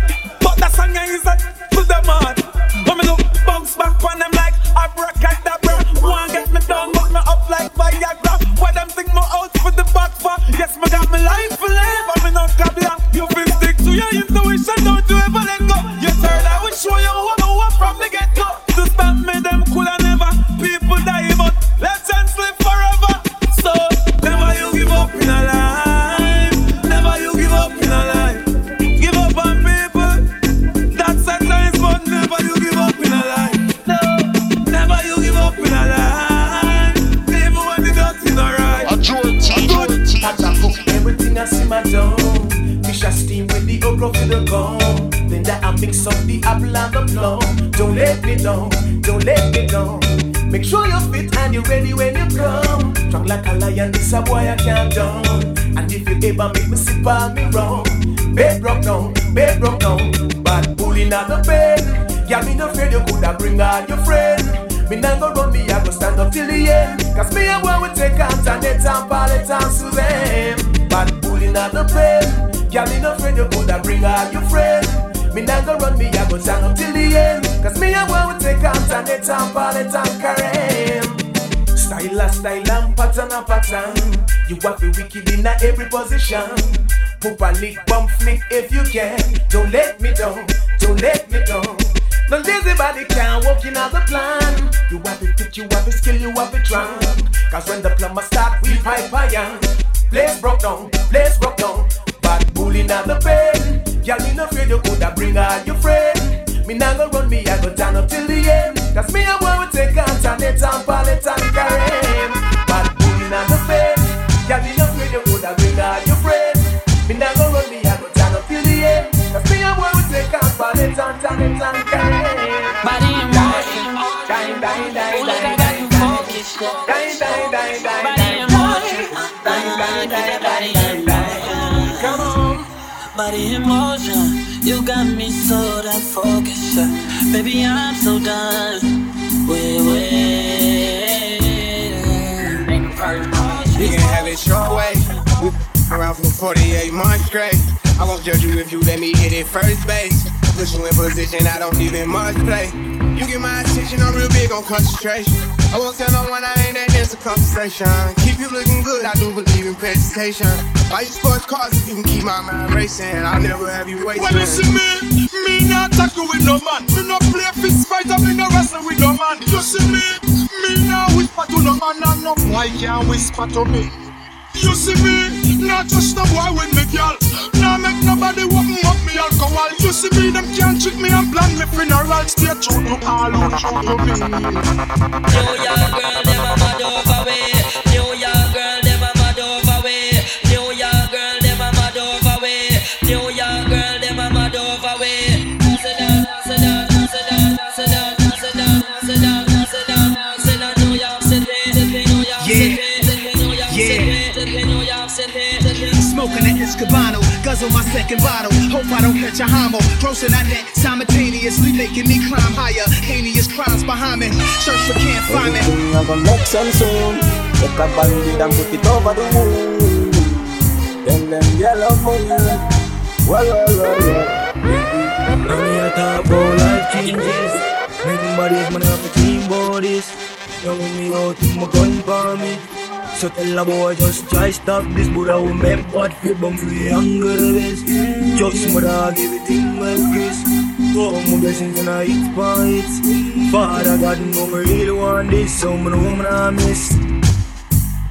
Go
run, me I go stand up till the end. Cause me and boy we take Antoinette and Paulette and Suzanne. Bad pulling out the pen. Girl, me no afraid you coulda bring all your friend. Me nah go run, me I go stand up till the end. Cause me and boy we take Antoinette and Paulette and Karen. Style a style and pattern a pattern. You have to wicked in every position. Pop a lick, bump flick if you can. Don't let me down, don't let me down. No lazy body can't walk in the plan. You have to fit, you have to skill, you have to try. Cause when the plumber start, we pipe iron. Place broke down, place broke down. Bad bullying at the pen. Y'all me no afraid you coulda bring all your friend. Me nah go run, me I go turn up till the end. Cause me and boy we take Antoinette and Paulette and Karen. Bad bullying at the pen. Y'all me no afraid you coulda bring all your friend. Me nah go run, me I go turn up till the end. Cause me and boy we take Antoinette and Antoinette and Karen.
Body in motion. You got me so that focused. Baby, I'm so done. Wait, wait.
You can have it your way. We around for 48 months straight. I won't judge you if you let me hit it first base. Put you in position I don't even much play. You get my attention, I'm real big on concentration. I won't tell no one I ain't that into conversation. Keep you looking good, I do believe in presentation. Buy you sports cars if you can keep my mind racing. I'll never have you waiting.
Well, listen me, me not tackle with no man. Me not play fist fight, and me no wrestle with no man. You see me, me not whisper to no man, and no boy can whisper to me. You see me, not just a boy with me girl. Now make nobody open up me alcohol. You see me, them can't trick me and plan me funeral. Stay true to all who true to me.
New York girl, them a mad over way. New York
Smoking an Escabano, guzzle my second bottle. Hope I don't catch a homo. Grossing on that simultaneously making me climb higher. Heinous crimes behind me. Search for can't find me.
Everything I gonna make some soon. Take a bandit and put it over the moon. Then them yellow moon. Well, well, well, well.
Now me a talk about life changes Making bodies, man, have a team bodies Now when me out, my gun for me So tell a boy just try stop this Buddha will make what fit bum free hunger best Just my dog, everything well Chris Oh, my blessings and I eat bites Father God, know me really want this So me know me I miss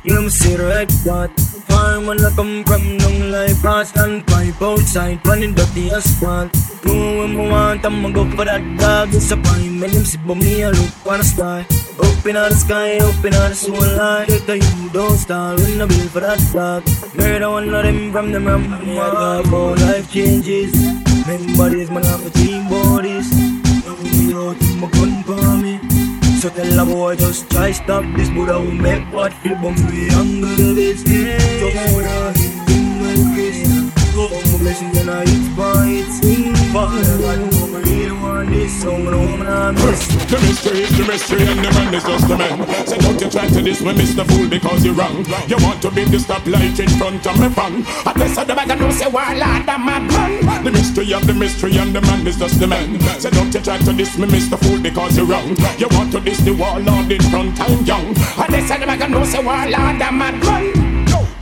Say right that Farm when I come from long life. Past and pipe outside running dirty asphalt when I want I'ma go for that dog It's a Disappointment them see but me I look the sky Open on the sky, open on the soul line Take a you don't start when I build for that dog. Murder one of them from the ram Me I talk life changes. Men bodies man have a team bodies. Now me out in my so tell a boy just try stop this Buddha will make what feel bum we younger this Just more than him well Chris Go on my blessings and I eat bites Father God this
The mystery is the mystery and the man is just the man. So don't you try to diss me, Mr. Fool, because you're wrong. You want to be the stoplight in front of me fan. At least I the no say warlord a madman. The mystery of the mystery and the man is just the man. So don't you try to diss me, Mr. Fool, because you're wrong. You want to diss the warlord in front, I'm young. At least I the no say warlord a madman.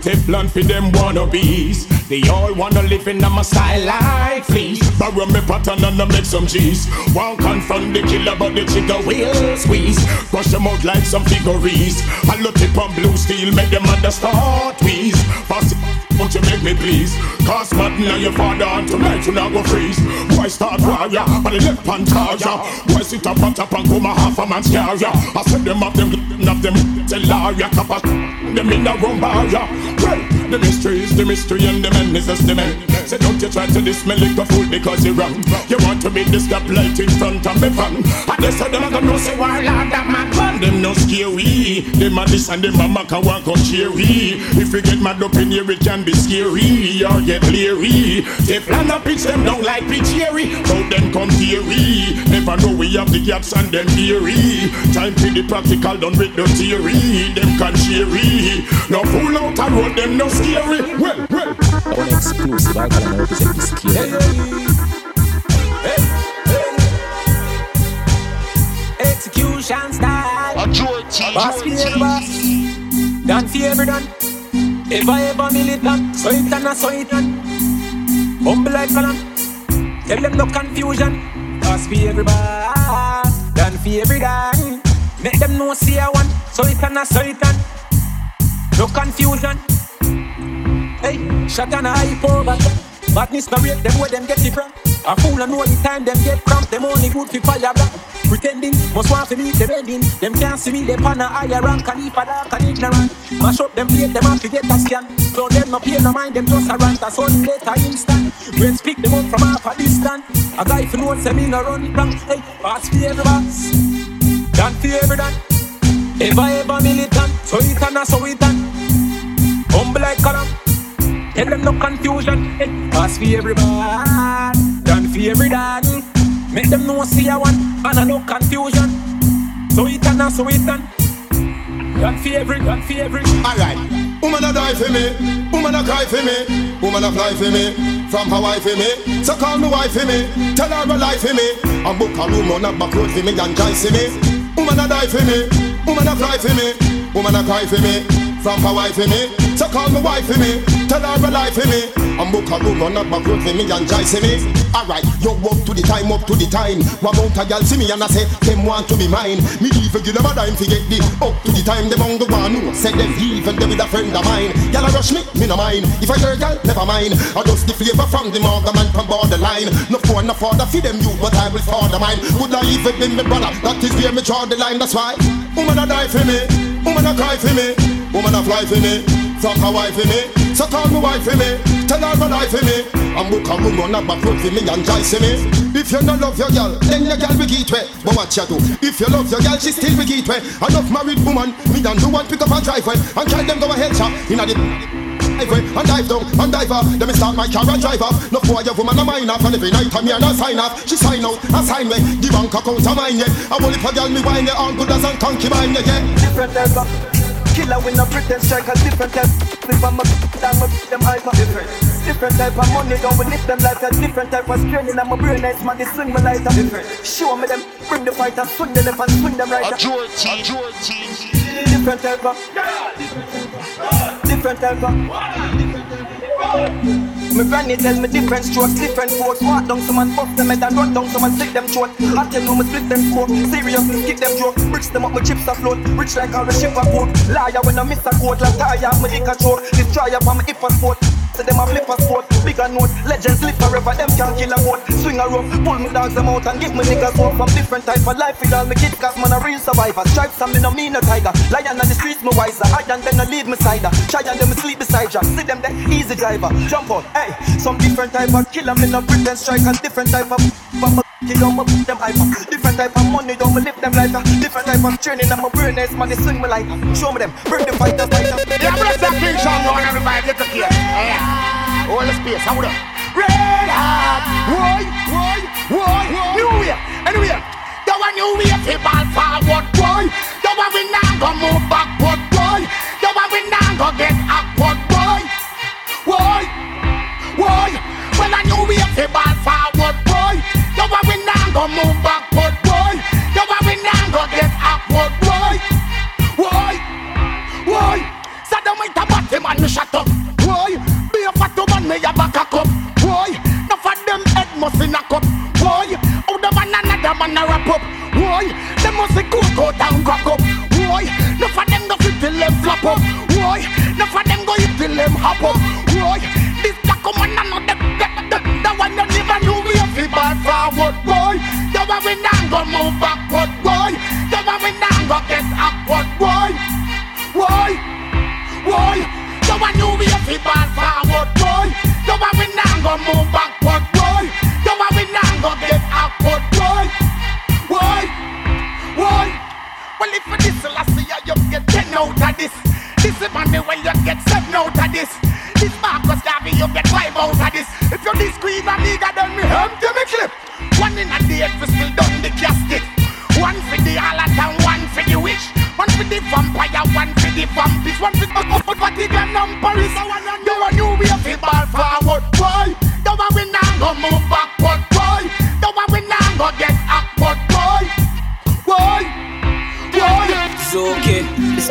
Teflon for them wannabes. They all wanna live in my style like fleas. Borrow me pattern and I make some cheese. Won't confront the killer, but the chica will squeeze. Crush them out like some figurines. I look tip on blue steel, make them understand wheeze. Pass won't you make me please? Cause Martin and your father and tonight you not go freeze. Why start warrior, but the left hand charger. Why sit up on top and come a half a man's carrier? I said them up them, of them, tell Laria, kappa, them in the room barrier. Well, The mystery is the mystery and the man is just the man. Say don't you try to dismiss liquor fool because you're wrong. You want to be the stoplight in front of me van. I guess them a gonna say why Lord that man man. Them no scary. Them a this and them a mac and walk out cheery. If you get mad up in here it can be scary or get leery. They plan a pitch them down like pitch cherry. How them come theory. Never know we have the gaps and them theory. Time to the practical done with the theory. Them can cheery. No fool out a road them no scary. Well, well.
I want exclusive. I can represent this kid.
Hey, hey, hey. Execution style.
George
Boss fear boss. Done fear done. If I ever militant, so it and a so it and Humble like column. Tell them no confusion. Boss for everybody. Done for every day. Make them know see I want. So it and a so it and No confusion. Hey, shot and a hype over. Badness no rate them where them get it from. A fool and know the time them get cramped. Them only good for fire black. Pretending, must want to meet the bending. Them can't see me, they pan a higher rank. And if a dark and ignorant. Mash up them plate, them have to get a scan. So them no pay no mind, them just a rant. A son later instant. When speak them up from half a distance. A guy for know say me no run prank. Hey, pass for every boss. Done for every done. Ever ever militant. So it and so it and. Humble like column. Tell them no confusion. Pass for everybody. Done for every done. Make them know see I want. And a no confusion. So it and so it and. Done for every, done for every.
Alright. Woman a die for me, woman a cry for me, woman a fly for me, from Hawaii for me. So call me wife for me, tell her a lie for me, and book a room on a back road for me and try see me. Woman a die for me, woman a fly for me, woman a cry for me, from wife for me. So call me wife for me, tell her a lie for me, and book a room on a back road for me and try see me. Alright, you up to the time, up to the time. What about a girl see me and I say them want to be mine? Me even give them a dime to get the up to the time. Them on the one who said them even them with a friend of mine. Girl a rush me, me no mind. If I hear girl, never mind. I just the flavor from the mother man from borderline. No phone, no father for them you, but I will father mine. Would I even be my brother? That is where me draw the line. That's why woman a die for me, woman a cry for me, woman a fly for me. From Hawaii for me, so call me wife for me, tell her a lie for me, and book a on a back road for me and try see me. If you don't love your girl, then your girl will get way. But what you do? If you love your girl, she still will get way. Enough married woman, me and do one pick up and drive driveway, and tell them go ahead shop inna the driveway and dive down and dive up. Let me start my car and drive up. No boy, your woman a mine off, and every night I'm here and sign off. She sign out, I sign way. The bank account of mine, yeah. I will if a girl me wine, yeah, all good as a concubine, yeah, yeah.
Different level. Killer with no pretend strike a different type. If I'm a down, I'm them hyper. Different. Different type of money, don't we live them like a different type of straining. I'm a brain nice man, they swing me like a different. Show me them, bring the fighter, swing the left and swing them right.
A Georgie, a Georgie.
Different type of. Different type of. My granny tell me different strokes, different forks. Walk down some and buff them head and run down some and stick them throat. I tell you me split them score. Seriously, kick them joke. Bricks them up, my chips afloat. Rich like all the ship a boat. Liar when I miss a quote, like tire, lick a choke. Destroyer from my hip a sport. So them a flip a sport. Bigger note, legends live forever. Them can't kill a goat. Swing a rope, pull me dogs them out and give me niggas hope from different type of life. With all me kids, cause man a real survivor. Stripes and me no mean a tiger. Lion on the streets, me wiser. I and then I lead me cider. Try and them sleep beside ya. See them there, easy driver. Jump out, hey. Some different type of killer, me no pretend strike a different type of. Kill don't put them hyper. Different type of money, don't me live them like a different type of training. I'm a brain nice man, they swing me like. Show me them, bring the fighter, fighter.
Yeah, bless that King Sean, go on everybody, get the key. Yeah. Hold the space, hold up. Red hot, why, why, why, new way, anyway. You want new way, fi ball forward, boy. You want we now go move backward, boy. You want we now go get upward, boy. Why, why? Well, I knew we have to ball forward, boy. You want we now go move backward, boy. You want we now go get upward, boy. Why, why? Saddam with a body man, me shut up, boy. Be a fat man, me a back a cup, boy. Enough of them head must in a cup, boy. How the man another man a wrap up, boy. Them must go go down crack up, boy. Enough of them go fit till them flop up, boy. Enough of them go hit till them hop up, boy. This black woman I Never we down go move backward, boy. Never we down go get awkward, boy. Boy, boy. So I knew we have to ball forward, boy. Never we down go move backward, boy. Never we down go get awkward, boy. Boy, boy. Well, if it is, I see you get ten out of
this. This is money when you get seven out of this. This Marcus Garvey, you get five out of this. If you're this green, I nigga, then me empty in a day, we still done the casket. One for the harlot one for the witch. One for the vampire, one for the vampires. One for the fatigue and numbers. You a new way of ball forward, boy. You a we now go move backward, boy. You a we now go get upward, boy. Boy, boy.
It's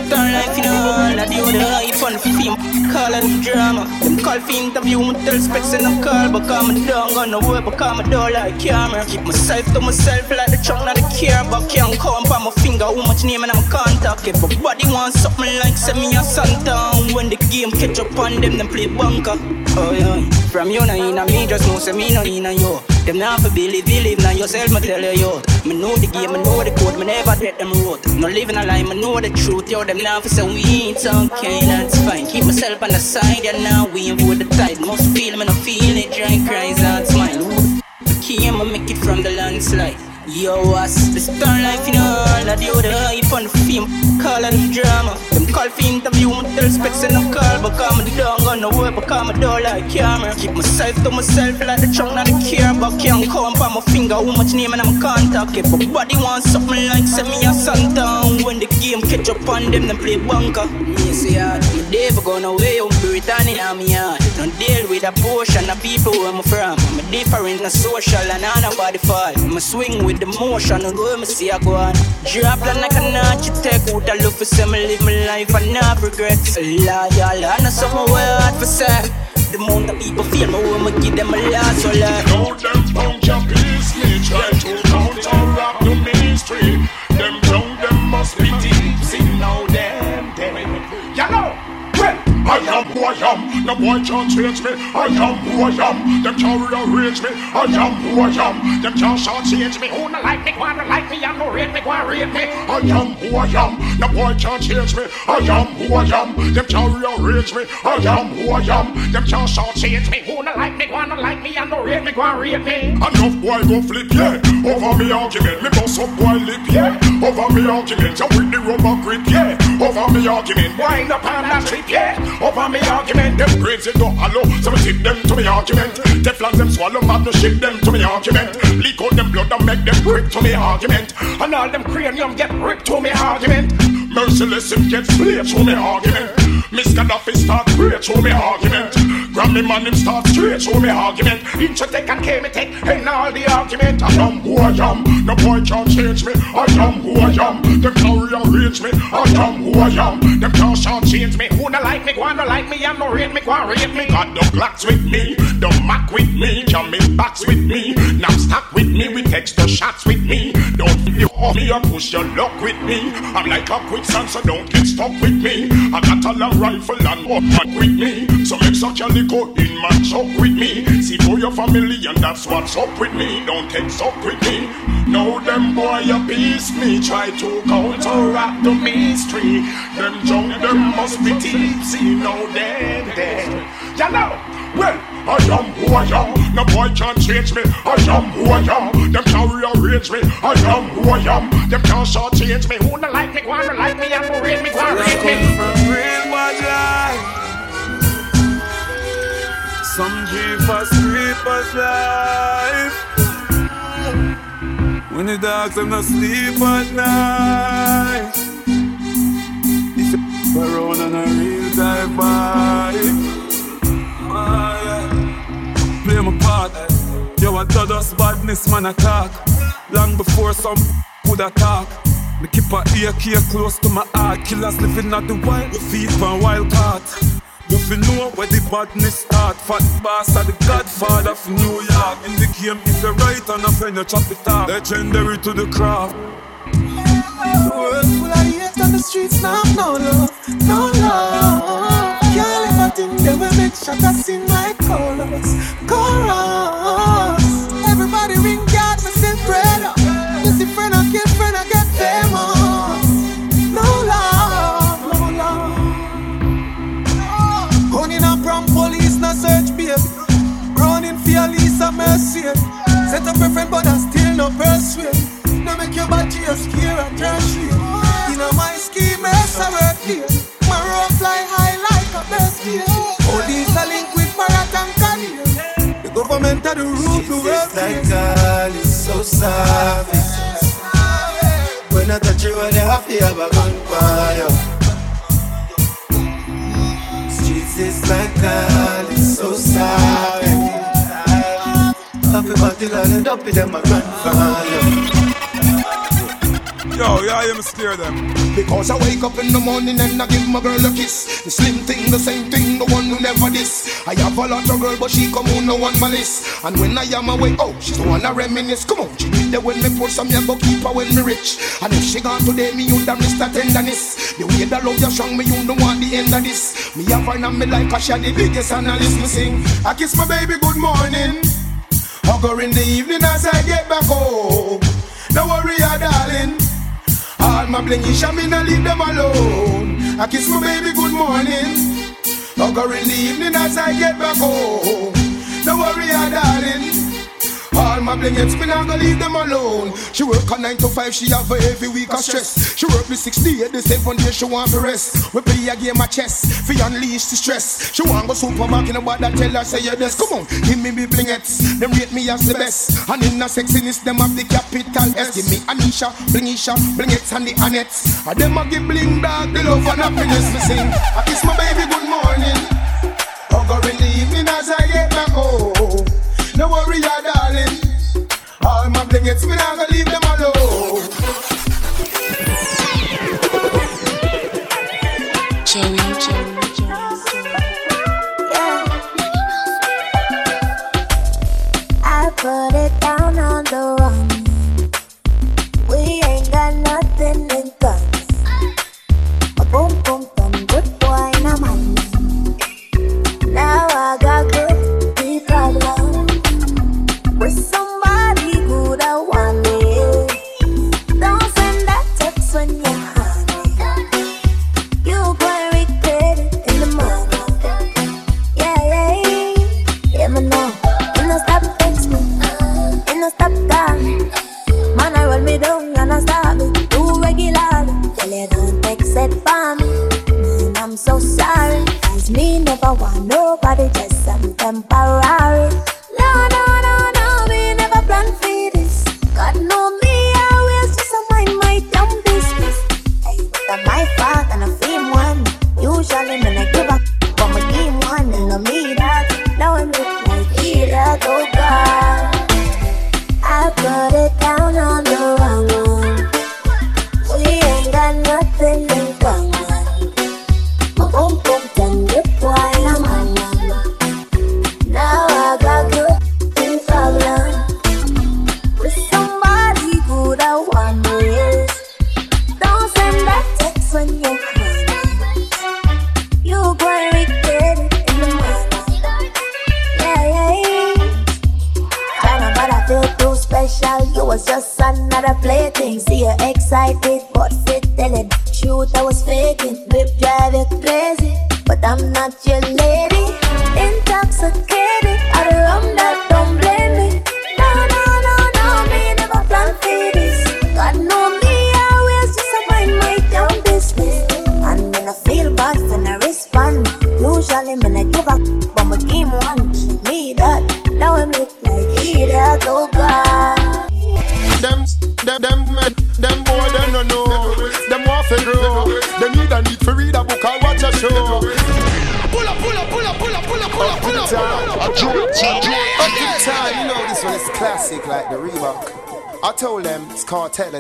done life, you know. I do the hype on the fame. Call it drama. Them call for interview, me tell specs in a call. But come me down, gonna work, but come me down like camera. Keep myself to myself like the trunk, not the care. But can't count by my finger how much name and I'm contact. Everybody wants something like send me a Santa. When the game catch up on them, them play bunker. Oh yeah. From you, nah, in me, just know, say me, no, in you. Them not for believe, believe, now yourself, me tell you, yo. Me know the game, me know the code, me never let them road. No living a lie, me know the truth, yo. Them not for say we ain't okay, that's fine. Keep myself on the side, and now we ain't with the tide. Most feel me, no feel it, dry cries, that's mine. Key, I'ma make it from the landslide. Yo, what's the star life, you know? I do the hype on the fame, call and drama. Them call for interview, me tell specs and no call. But come the dog on the work, but come the door like camera. Keep myself to myself like the trunk, not the care. But can't count by my finger how much name and I'm contact. If body wants something like send me a Santa. When the game catch up on them, them play bunker. Me say, yeah, me never gonna away, I'm Britannia, I'm yard. Don't deal with a portion of people where I'm from. I'm different, not social, and I nobody fall. I'm swing with the motion, go me see I go on. Drop like a notch, you take out a look for some live my life and not regrets. Loyal, and a summer where hard for say. The amount of people feel me when me give them a last so like.
Know them punk your me try to counteract the mystery. Them young, them must be deep, see now no boy can't change me. I am who I am, them can't rearrange me. I am who I am, them can't shortchange me.
who no like me, wanna like me, and no rate me, wanna rate me.
I am who I am, no boy can't change me. I am who I am, them can't rearrange me. I am who I am, them can't shortchange me.
Who no like me, wanna like me, and no rate me, wanna rate me.
Enough boy go flip, yeah. Over me argument, me bust up boy lip, yeah. Over me argument, you with the rubber grip, yeah. Over me argument,
Wind up on that trip, yeah. Over me argument,
them grades it go hollow, so me tip them to me argument. Teflon them swallow, mad no shit them to me argument. Leak out them blood and make them grip to me argument.
and all them cranium get ripped to me argument.
Merciless him get split to me argument. Miss Gaddafi start straight to me argument. Grammy man him start straight to me argument.
Inch take and K me take, and all the argument.
I am who I am, no boy can't change me. I am who I am, them can't rearrange me. I am who I am, them can't change me.
Who no like me, wanna like me, and no rate me, wanna rate me.
Got the blacks with me, the Mac with me, Jamie backs with me, Knapsack with me, we text the shots with me. Don't you off me or push your luck with me. I'm like a quicksand, so don't get stuck with me. I got a long rifle and fun with me. So make such a liquor in my chuck with me. See for your family, and that's what's up with me. Don't take up with me. Know them boy a beast me try to counteract the mystery. Them junk, them must be tipsy, no dead dead.
You know,
well, I am who I am. No boy can't change me. I am who I am. Them can't rearrange me. I am who I am. Them can't short change me.
who no like me, wanna like me, and no rate me, wanna rate me.
From real bad life. Some jeepers, creepers life. When the dogs them not sleep at night. If you around on a real type vibe. Play my part. Yo, I done us badness, man, attack. Long before some would attack. Me keep a ear care close to my heart. Killers living at the wild, we feed from wild caught. You know where the badness start, fat boss are the godfather of New York. In the game, if you're right on a friend, you chop it off. Legendary to the craft.
World full of hate and the streets now no love, no love. Can't live a thing they will make shot us sing like chorus. Everybody ring God, me still pray up. You friend I friend grace mercy. Set up a friend, but I still no persuade. Now make your body a scare and tertiary. In a my scheme, mess a work here.
My
rope fly high like a bestie. All
these are linked with Marathon Canyon.
The government are the rule to work
like God is so savage. When I touch you, I'm happy I'm a vampire. Jesus, like God is so sorry soft. Happy body, and up with them a gunfire.
Yo, yeah, I'm scare them. Because I wake up in the morning and I give my girl a kiss. The slim thing, the same thing, the one who never this. I have a lot of girl, but she come on no one my list. And when I am away, oh, she's the one I reminisce. Come on, she need the when me pour some, yeah, go keep her when me rich. And if she gone today, me you damn Mr. Tenderness. The way that love you strong, me you don't want the end of this. Me have her and me like a she the biggest analyst. Me sing, I kiss my baby good morning. Hug in the evening as I get back home. Don't worry, ya darling. All my blingy shot me not leave them alone. I kiss my baby good morning. Hug in the evening as I get back home. Don't worry, ah, darling. All my blingets, me not gonna leave them alone. She work a 9 to 5, she have a heavy week of stress. She work the 60 the 7 days, she want to rest. We play a game of chess, fi unleash the stress. She want go supermarket, nobody tell her say yes. Come on, give me me blingets, them rate me as the best. And in the sexiness, them have the capital S. Give me Anisha, Blingisha, blingets and the Annettes. And them a give Bling Dawg the love and happiness. Me sing, I kiss my baby good morning. Hug her in the evening as I get back home. No worry, ya darling. All my blingets, me not gonna leave them alone.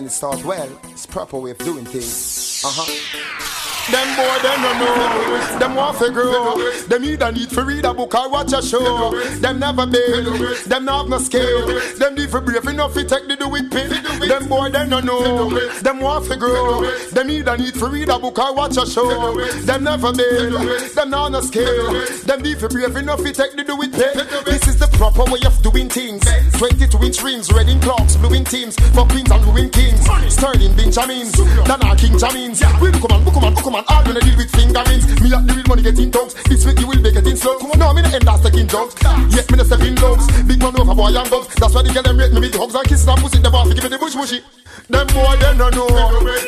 It
starts well. It's proper way of doing things. Uh huh. Them boy, them no know. Them want to grow. Them a need to read a book or watch a show. Them never been. Them not no scale. Them need for brave enough to take the do it pin. Them boy, them no know. Them want to grow. Them a need to read a book or watch a show. Them never been. Them not no scale. Them need for brave enough to take the do it pin. This is the proper way of doing things. 22 inch rings, red in clocks, blue in teams. For queens and ruin kings. Sterling Benjamins. Dana King Jamins. We look man, book man, book man. All gonna deal with fingerings. Me at the real money getting tongues. This week you will be getting slow. On, no, me no end that's taking jokes. Yet me no stepping lows. Big man over boy and dogs. That's why they get them rate me with the hugs and kisses and pussy. Them off, give me the bush mushy. Them boy, them no know.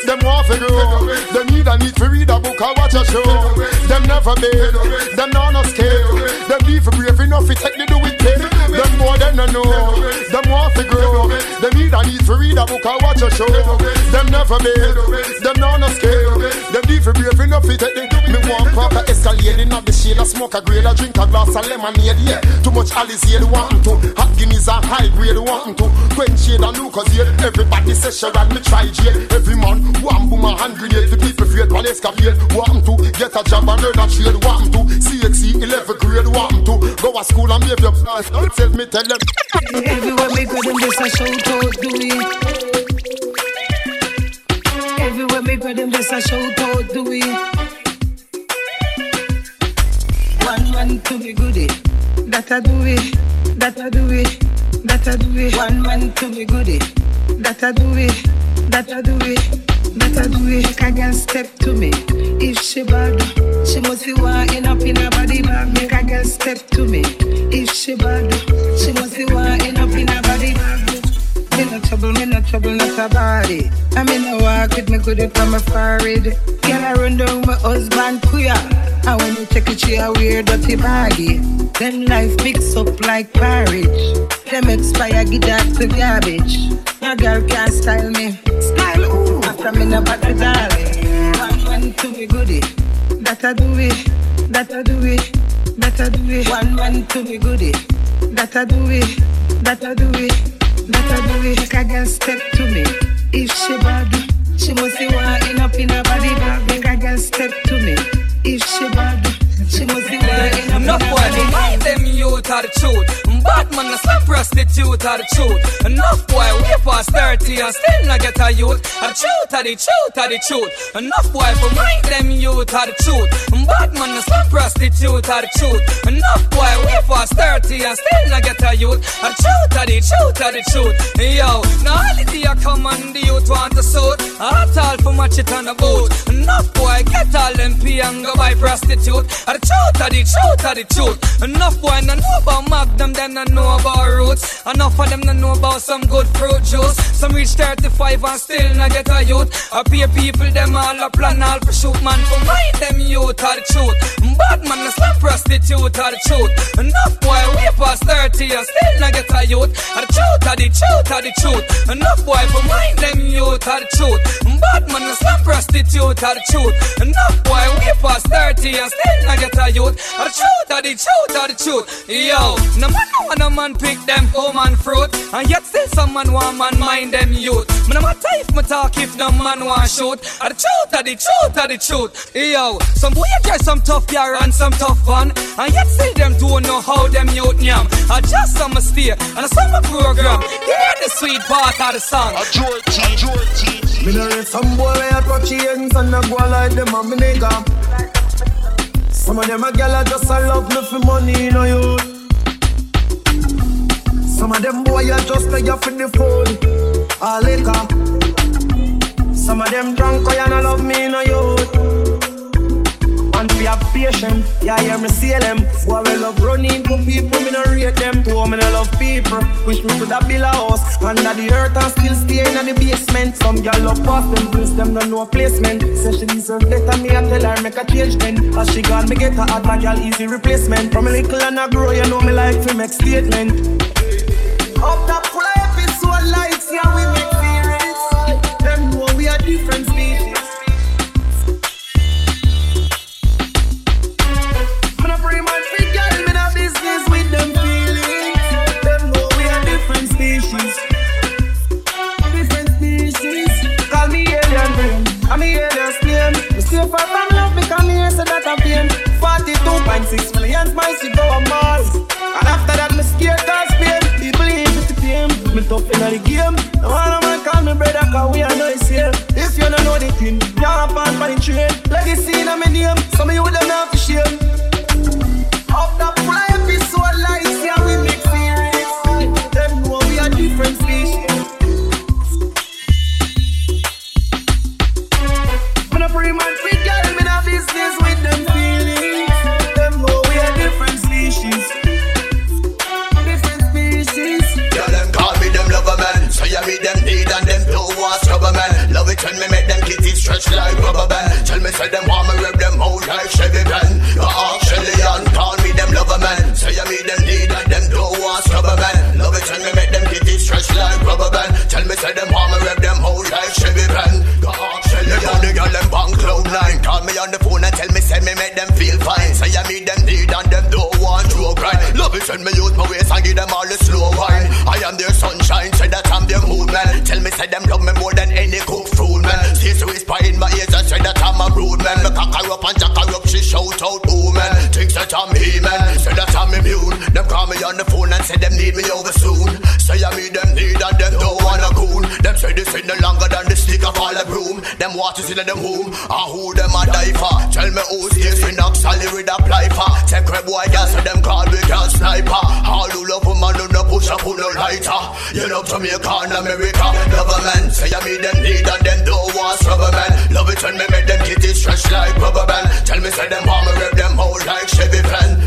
Them want to grow. Them need a need to read a book or watch a show. Them never been. Them not no scale. Them for brave enough to take the. Them
no know. Them want to grow. Them need a need to read a book or watch a show. Them never bed. Them not no scared. Them need to brave enough to take the. Me want proper escalating of the shade. I smoke a grade. I drink a glass of lemonade. Yeah, too much Alizé wanting to. Hot Guinness and high grade wanting to. Quench shade and Lucas here. Everybody say sure and me try jail. Every man want boom a hand grenade to people afraid. One escapade want to get a job and learn a trade. Want to CXC 11 grade want to go to school and behave your Tell me tell them.
Everywhere me go, them just a shout out, do it. Everywhere me go, them just a shout out, do it. One man to be goodie, that I do it, that I do it, that I do it. One man to be goodie, that I do it, that I do it. That I do it, make a girl step to me. If she bad, she must be walking to me. If she bad, she must be walking up in her body. Me no trouble, me no trouble, not a body. I mean no walk with me good from my forehead. Girl I run down my husband queer. And when you take it, she a weird dirty body. Then life mix up like porridge. Them expire, get that to garbage. Your girl can't style me. Style ooh. After me no bad darling. One man to be goodie. That I do it. That I do it. That I do it. One man to be goodie. That I do it. That I do it. That I do it. Make a girl step to me. If she bad, she must be walking up in her body bag. Make a girl step to me. If she bad, she must be walking up in her
Enough
body
me mind them youth are the truth. Bad man, a slap prostitute are the truth. Enough boy, way past 30 and still not get a youth. A truth are the truth are the truth. Enough boy, for mind them youth are the truth. Bad man, a slap prostitute are the truth. Enough boy, way past 30 and still not get a youth. A truth are the truth are the truth. Yo, now holiday a come and the youth want to suit. Hot all for match it on the boat. Enough boy, get all them pee and go buy prostitute. A the truth are the truth are the truth. Enough boy, no know about Magnum, then I know about roots. Enough of them no know about some good fruit juice. Some reach 35 and still not get a youth. I pay people them all a plan all shoot man for mind them youth are the truth. Bad man a slap prostitute are the truth. Enough boy way past 30 and still not get a youth. Are the truth are the truth are the truth. Enough boy for mind them youth are the truth. Bad man a slap prostitute are the truth. Enough boy way past 30 and still not get a youth. Are the truth are the truth are the truth. Yo, no man no man, no man pick them home and fruit. And yet still some man want man mind them youth. Me no matter if me talk if no man want shoot. Are the truth are the truth are the truth. Yo, some boy get some tough gear and some tough fun. And yet still them don't know how them youth yam. I just some stay and a summer program. Hear the sweet part of the song. A
Me no some boy wey a touch ends and a go like them a me nigga. Some of them a gyal a just a love me for money, you know you. Some of them boy a just pay you for the food, a liquor. Some of them drunk oh, boy and a love me, you know you. And we have patience, yeah, I hear me say them. Boy, we love running to people, me no rate them. To me no love people, wish me coulda build a house under the earth and still stay in the basement. Some gyal love pass them place, them no know placement. Say she deserve better, me I tell her make a change then. As she gone, me get her hard, my gyal easy replacement. From a little and I grow, you know me like to make statement. Up top full of episode lights, yeah, we make feelings. Them know we are different stay far from love because me hear that I'm pain. 42.6 million miles to go a Mars. And after that, me scared cause pain. People ain't with the pain. Me tough in the game. No one of my call me brother cause we are no same. If you don't know the thing, you hop on by the train. Legacy in my name, some of you them not for shame. Up full of episode lights, yeah, we make series. Them know we are different species. Me no Then me make them kitty stretch like rubber band. Tell me say them want me rip them out like Chevy
Ben. You ask Shelly and call me them lover man. Say you me them need and them don't want rubber man. Love it when me make them kitty stretch like rubber band. Tell me say them want me rip them out like Chevy Ben. You ask Shelly and the girl them bang cloud nine. Call me on the phone and tell me say me make them feel fine. Say you me them need and them don't want to cry. Love it when me use my waist and give them all the slow wine. I am their sunshine, say that I'm their movement. Tell me say them love me more than any cool whisper in my ears and say that I'm a rude man. Me cock her up and jack her up, she shout out ooh man. Thinks that I'm he man, say that I'm immune. Them call me on the phone and say them need me over soon. Say I meet them need and them don't wanna cool. Say this ain't no longer than the stick of all the broom. Them waters in them home, and ah, who them a die for? Tell me who's this we knock Sally with a plifer. Take crab boy gas so them call we can sniper. All who love a man do no push up on no lighter. You know Jamaica and America, government say I meet them need and them don't want rubber man. Love it when me make them kitty stretch like rubber band. Tell me say them want me rip them whole like Chevy fan.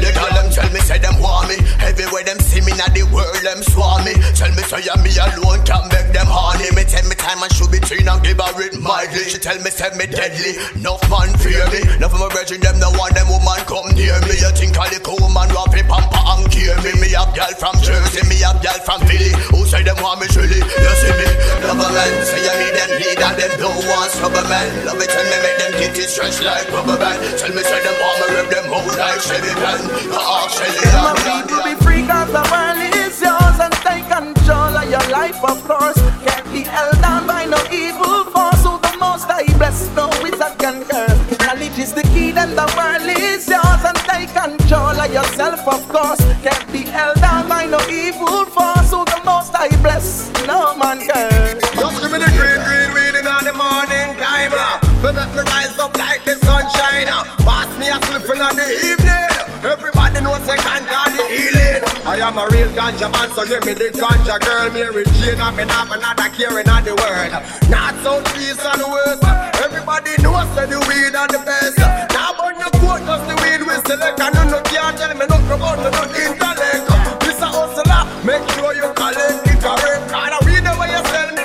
They call them tell me say them want me. Everywhere them see me now the world them swarm me. Tell me say yeah, me alone can make them horny. Me tell me time and should be between and give her it mildly. She tell me say me deadly. Enough man fear me. Enough of my brethren them no want them woman come near me. You think I the cool man rap it pamper and care me. Me have girl from Jersey, me have girl from Philly. Who say them want me surely? You see me? Government say you me them need and them don't want rubber man. Love it when me make them kitty stretch like rubber band. Tell me say them want me rip them whole like Chevy van. Ask Shelly.
My people be free cause the world is yours and take control your life of course. Can't be held down by no evil force. So the most I bless, no wizard can curse. Knowledge is the key, then the world is yours and take control of yourself of course. Can't be held down by no evil force. Who the most I bless, no man curse.
Just give me the green, green, green in the morning time. uh. So that me rise up like the sunshine. uh. Pass me a slip in the evening. I am a real ganja man, so give me the ganja girl. Mary Jane, I'm in have another care in the world. Not south, east, and west. Everybody knows that the weed are the best. Now burn your coat, cause the weed we select. And you no can't tell me nothing about the no intellect. This a hustler, make sure you collect it correct. And I read the way you sell me.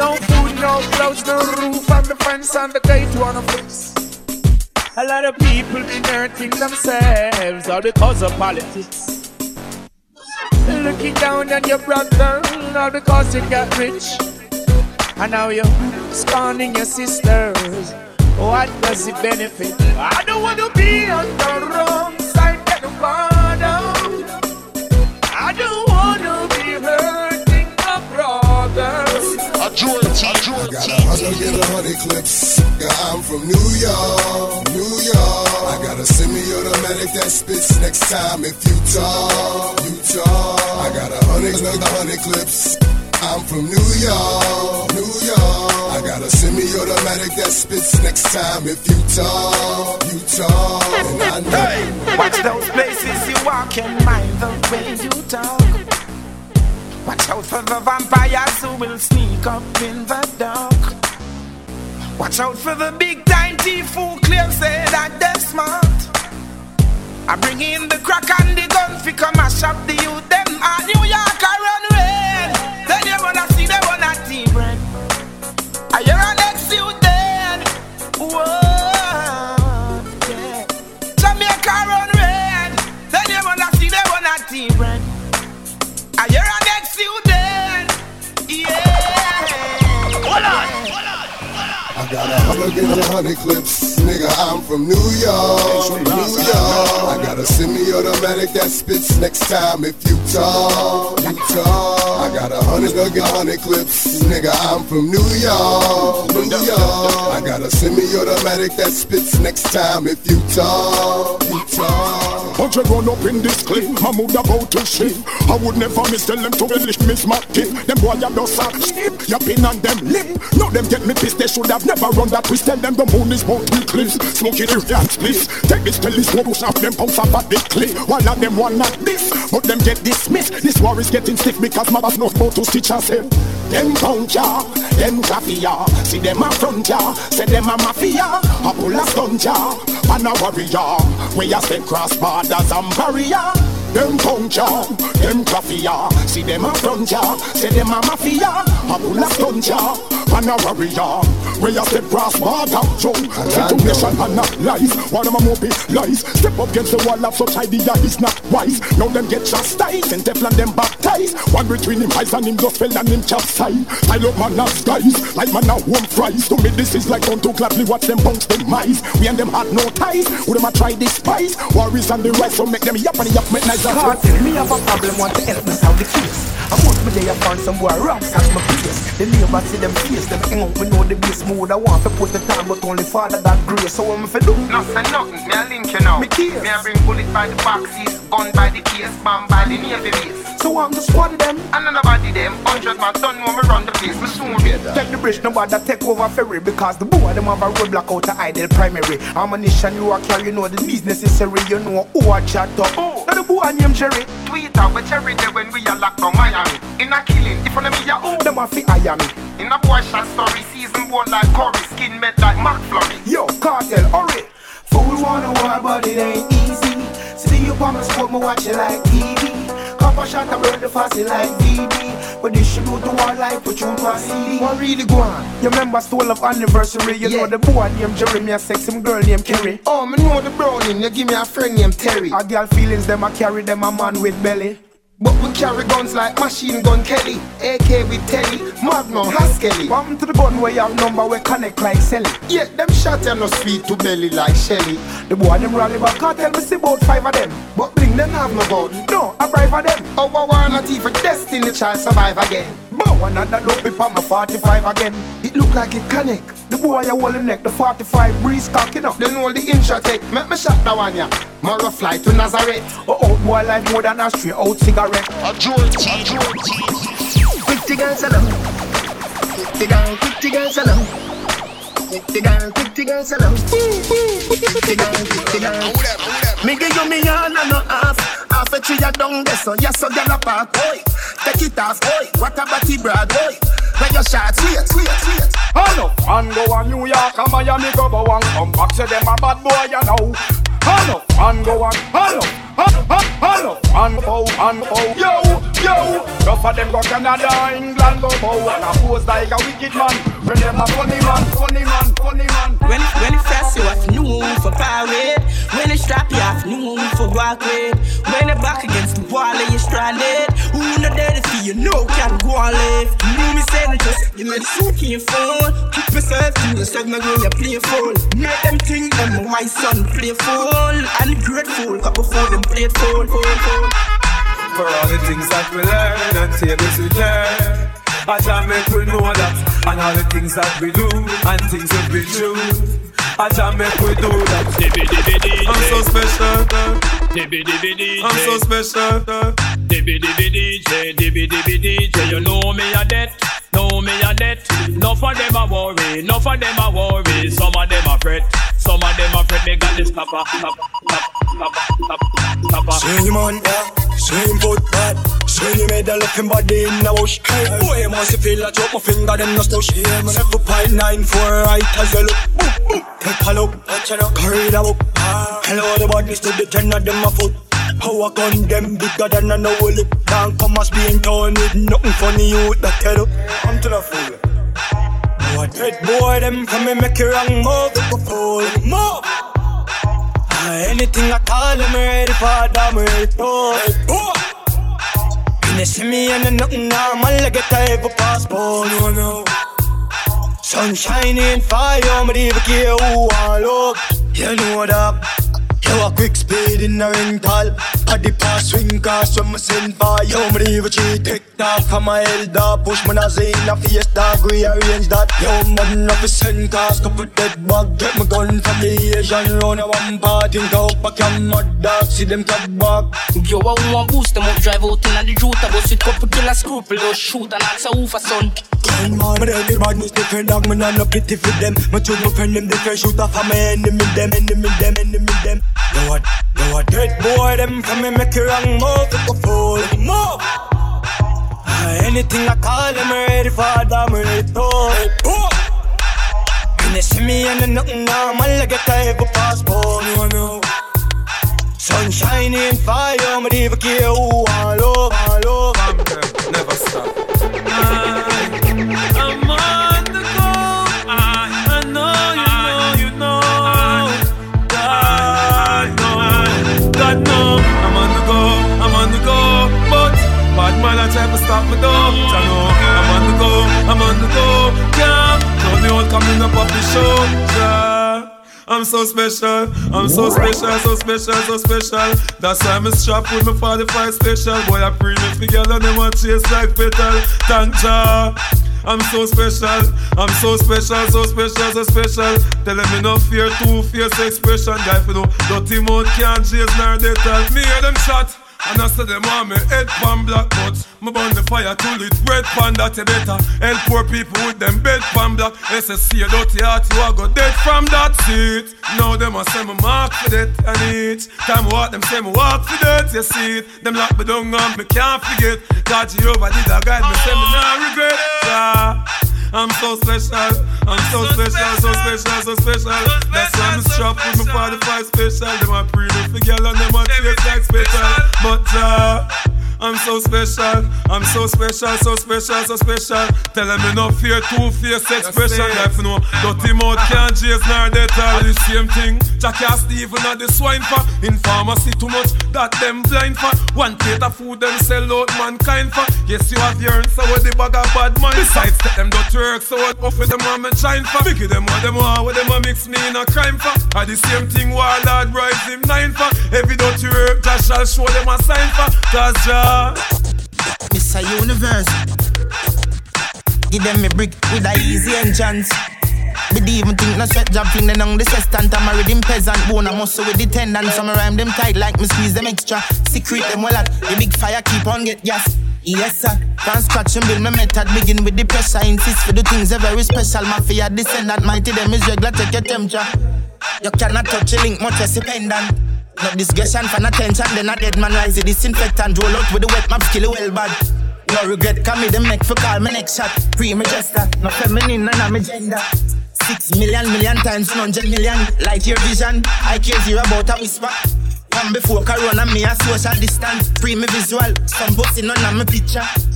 No food, no clothes, no roof, and the fence and the gate wanna fix. A lot of people been hurting themselves all because of politics. Looking down on your brother all because you got rich. And now you're scorning your sisters. What does it benefit? I don't want to be on the wrong side of the border. I don't want to be hurting my brothers.
I got a hundred and a hundred clips. Yeah, I'm from New York, New York. I got a semi-automatic that spits next time if you talk, you talk. I got a hundred and a hundred clips. I'm from New York, New York. I got a semi-automatic that spits next time if you talk, you talk. And I know.
Watch those places you walk and mind the way you talk. Watch out for the vampires who will sneak up in the dark. Watch out for the big time thief who claim say that they're smart. I bring in the crack and the gun fi come and shop the youth them at New York I run red. Then you wanna see they wanna tea bread. I hear a next youth then. Whoa, yeah. Jamaica run red. Then you wanna see they wanna tea bread. I
got a hundred and a hundred clips. Nigga, I'm from New York, from New York. I got a semi-automatic that spits next time if you talk, you talk. I got a hundred a hundred clips. Nigga, I'm from New York, New York. I got a semi-automatic that spits next time if you talk, you talk.
Hundred run up in this clip, Mahmoud about to shit. I would never miss tell them to relish Miss Martin. Them boy a dust a skip, pin on them lip. No them get me pissed, they should have never run that twist. Tell them the moon is about to cliffs. Smoke it react please. Take this telescope, push off them pumps up at the cliff. One of them one not this, but them get dismissed. This war is getting stiff because mothers not about to stitch herself. Them pound ya, them ya. See them a front ya, say them a mafia. A pull a stunt ya, and a warrior. We a step cross borders and barrier. Them tongue jar, them coffee ya. See them a front ya, say them a mafia. A pull a stunt ya, and a warrior. Where you step cross border, Joe. Situation and not lies. One of my a lies. Step up against the wall of such idea is not wise. Now them get chastised and Teflon them baptized. One between him eyes and him just fell and him capsized. I love man as guys, like man a warm fries. To me this is like on to gladly watch them bounce them mice. We and them had no ties. Who them a try this spice? Worries on the rise, so make them yap and yap make nice well.
Kartel, me have a problem, want to help me solve the case. I want me there find some boy rocks at my place. The neighbors see them face, them hang out, me know the base mood. I want to put the time, but only Father that grace. So I'm fi do?
Nothing, nothing. Me a link you now.
Me case.
Me a bring bullet by the boxes, gun by the case, bomb by the navy base.
So I'm the squad them.
And nobody them. Hundred man don't know me run the place. Me soon be there.
Take the bridge, nobody take over ferry because the boy them have a roadblock out of idle primary. Ammunition you are carry, you know the business necessary, you know who I chat up. Oh, now the boy name Jerry.
Tweet out with Cherry there when we are locked down Miami. In a killing, if on me ya oh.
Them a fi hire me.
In a boy shot story, season board like Curry, skin met like Mark Flurry.
Yo, Kartel, hurry. Fool wanna war, but it ain't easy. See you on my spot, me watch it like TV. Couple shot, I burn the fossil like DD. But distribute the war like put you on CD. What really go on? You remember stole of anniversary? You know the boy named Jeremy, a sexy girl named Kerry.
Oh, me know the browning, you give me a friend named Terry.
A girl feelings, them I carry them a man with belly.
But we carry guns like machine gun Kelly, AK with Telly, Magnum, Haskelly.
Bomb to the gun where you have number where connect like Sally.
Yeah, them shot and no sweet to belly like Shelly.
The boy them rally back, can't tell me see about five of them.
But bring them have no gun.
No, I bribe of them.
I want not even destiny child survive again.
But one that look be on my 45 again.
It look like it connect.
The boy you hold him neck, the 45 breeze cocking up.
Then all the inch I take, make me shot that one ya. Mara fly to Nazareth.
Oh, oh, boy like more than a straight out cigarette.
A joint, a joint.
Quick the girls along. Quick the girl, quick the girls along. Quick the girl, quick the girls along. Quick the girl, quick the girl. Me give you me all and no half. Half a tree a down there, so yes, so girl apart. Oi, take it off. Oi, what a body brad. Oi, where your shots? Sweet, sweet, sweet.
Hello, and go on New York and Miami go go and come back. Say them a bad boy, you know. Hello, and go on. Hello, hello, hello, and go and go. Yo, yo. Enough of them go Canada, England go bow and a pose like a wicked man. When them a funny man, funny man, funny man.
When it, when it fast, you have noon for parade. When it strap, you have noon for walk with. When it back against the wall, and you stranded. Who not there to see you know can go and live. You know me saying just, you know the suit in phone. Keep yourself to yourself, not when you're playful. Make them think them my son playful. And grateful, cause before them playful, full, full.
For all the things that we learn and tables we turn. I shall make we know that And all the things that we do And things that we do. I shall make we do that.
Dibby dibby DJ
I'm so special.
Dibby dibby DJ
I'm so special.
Dibby dibby DJ Dibby dibby DJ You know me a debt Know me a debt. Enough of them a worry Enough of them a worry. Some of them a fret Some of them a fret. They got this stopper Stopper Stopper Stopper Stopper
Same man, yeah, same foot bad you made a looking body in the bush Hey, boy, must you feel I drop my finger, them no stush yeah, man. Seven point nine four right as you look. Boop, boop. Take a look, watch it out, carry the book. Hello, the bodies to the ten of them a foot. How I gun them bigger than a no lip. Can't come as being torn with nothing funny you that tell up. I'm to the fool. What dead boy them come and make you wrong. Move move Ah, Anything I call them ready for them ready for When they see me and nothing normal. I get a heavy passport. No no. Sun shining fire me even care who I look You know that Yo, a quick speed in the rental. At the pass swing cars when me send for Yo, me leave a cheat Take off from my elder Push me as in a fiesta Rearrange that. Yo, man, up a send cars Couple dead bag Get my gun from the Asian Round a one party Go up a cam mud dog See them come back
Yo, I want boost them up, drive out in a the Jota bus with couple killer scruple, just shoot and ask a who for son.
Gun man, me ready badness different dog, me not no pity for them. Me choose my friend them, different shoot off of my enemy them, enemy them, enemy them. Yo what, yo what, dead boy them from me make you wrong move, go fool, move! Ah, Anything I call them, me ready for them, me ready to When they see me and nothing normal, I get a heavy passport, no no. Sunshine
in fire, me never care who all over, all over. Never stop.
I'm on the go. I you you know, God know. I'm on the I know you you I'm on the go, I'm on the go. Yeah, told all coming up off the. I'm so special, I'm so special, so special, so special. That's why I'm strapped with my 45 special. Boy, I pre me together, them want chase like petal. Thank ya. I'm so special, I'm so special, so special, so special. Tell them no fear, two fierce expression. Guy, for no dirty mouth can't chase nor they tell me hear them shot. And I say them want me head pan black but Me burn the fire till it red pan that you better Help poor people with them bed pan black SSC a dirty heart you a go dead from that seat. Now them a say me mark for that and each Time walk them say me walk for that you see it. Them lock me down and me can't forget. God Jehovah did a guide me say me not regret. Yeah. I'm so special, I'm so special, so special, so special. That's why I'm strapped with my 45 special. Them a pre for girl and them a taste like special. But uh, I'm so special, I'm so special, so special, so special. Tell them no fear, two face expression. Life no dirty mouth can't chase nor they tell the same thing. Jack ass even at the swine for. In pharmacy too much that them blind for. One plate of food them sell out mankind for. Yes you have your answer with the bag of bad mind. Besides them dirty work so what off with them want me shine for. Biggie them what them want, what them a mix me in a crime for. Are the same thing while Lord rise him nine for. Every dirty work Josh shall show them a sign for. Cause Jah
Mr. Universe. Give them a brick with a easy entrance. Bid even think no sweat job thing then on the sextant I'm a rhythm peasant bone I muscle with the tendon Some rhyme them tight like me squeeze them extra. Secret them well at The big fire keep on get gas. Yes sir. Can't scratch and build my method. Begin with the pressure. Insist for the things are very special. Mafia descendant. Mighty them is regular. Take your temperature. You cannot touch a link. Much as a pendant no discussion for attention, then a dead man rise disinfectant. Roll out with the wet map, skill well bad. No regret, come me the make for call me next shot. Free me gesture, no feminine, of me gender. Six million, million times, hundred million. Like your vision, I care zero about a whisper. Come before Corona, me a social distance. Free me visual, some none of me picture.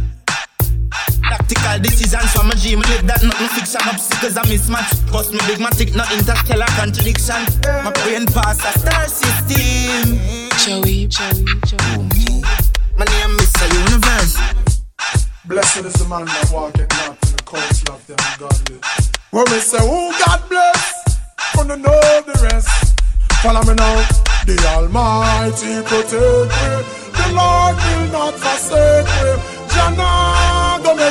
Tactical decisions from a dream, live that nothing fiction. Obstacles a mismatch. Cause me big matic, no interstellar contradiction. My brain pass a star system.
Joey, Joey, Joey.
My name is Mr. Universe.
Blessed is the man that walketh not in the counsel of them ungodly. When we say, Oh God bless, wanna know the rest. Follow me now. The Almighty protect me. The Lord will not forsake me. Jana,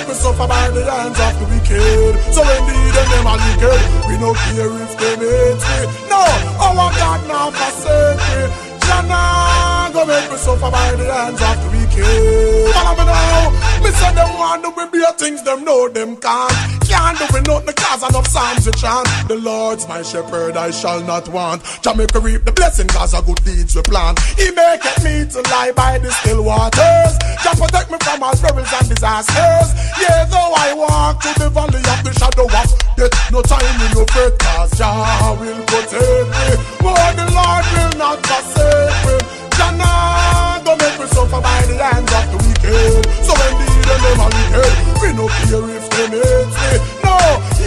me suffer by the hands of the wicked. So indeed, and them are wicked. We no care if they hate me. No, our God now forsake me. Jana, go make me suffer by the hands of the wicked. Follow me now. Me say them want to be beer things, them know them can't. Can't do it nothing cause enough psalms we chant. The Lord's my shepherd, I shall not want. Jamaica reap the blessing cause of good deeds we plan. He maketh me to lie by the still waters. Jah protect me from all perils and disasters. Yeah, though I walk through the valley of the shadow of death, no time in no fret cause Jah will protect me. Oh, the Lord will not forsake me. Jah not go make me suffer by the hands of the wicked. So indeed, and them are wicked. We no care if them hate me. No,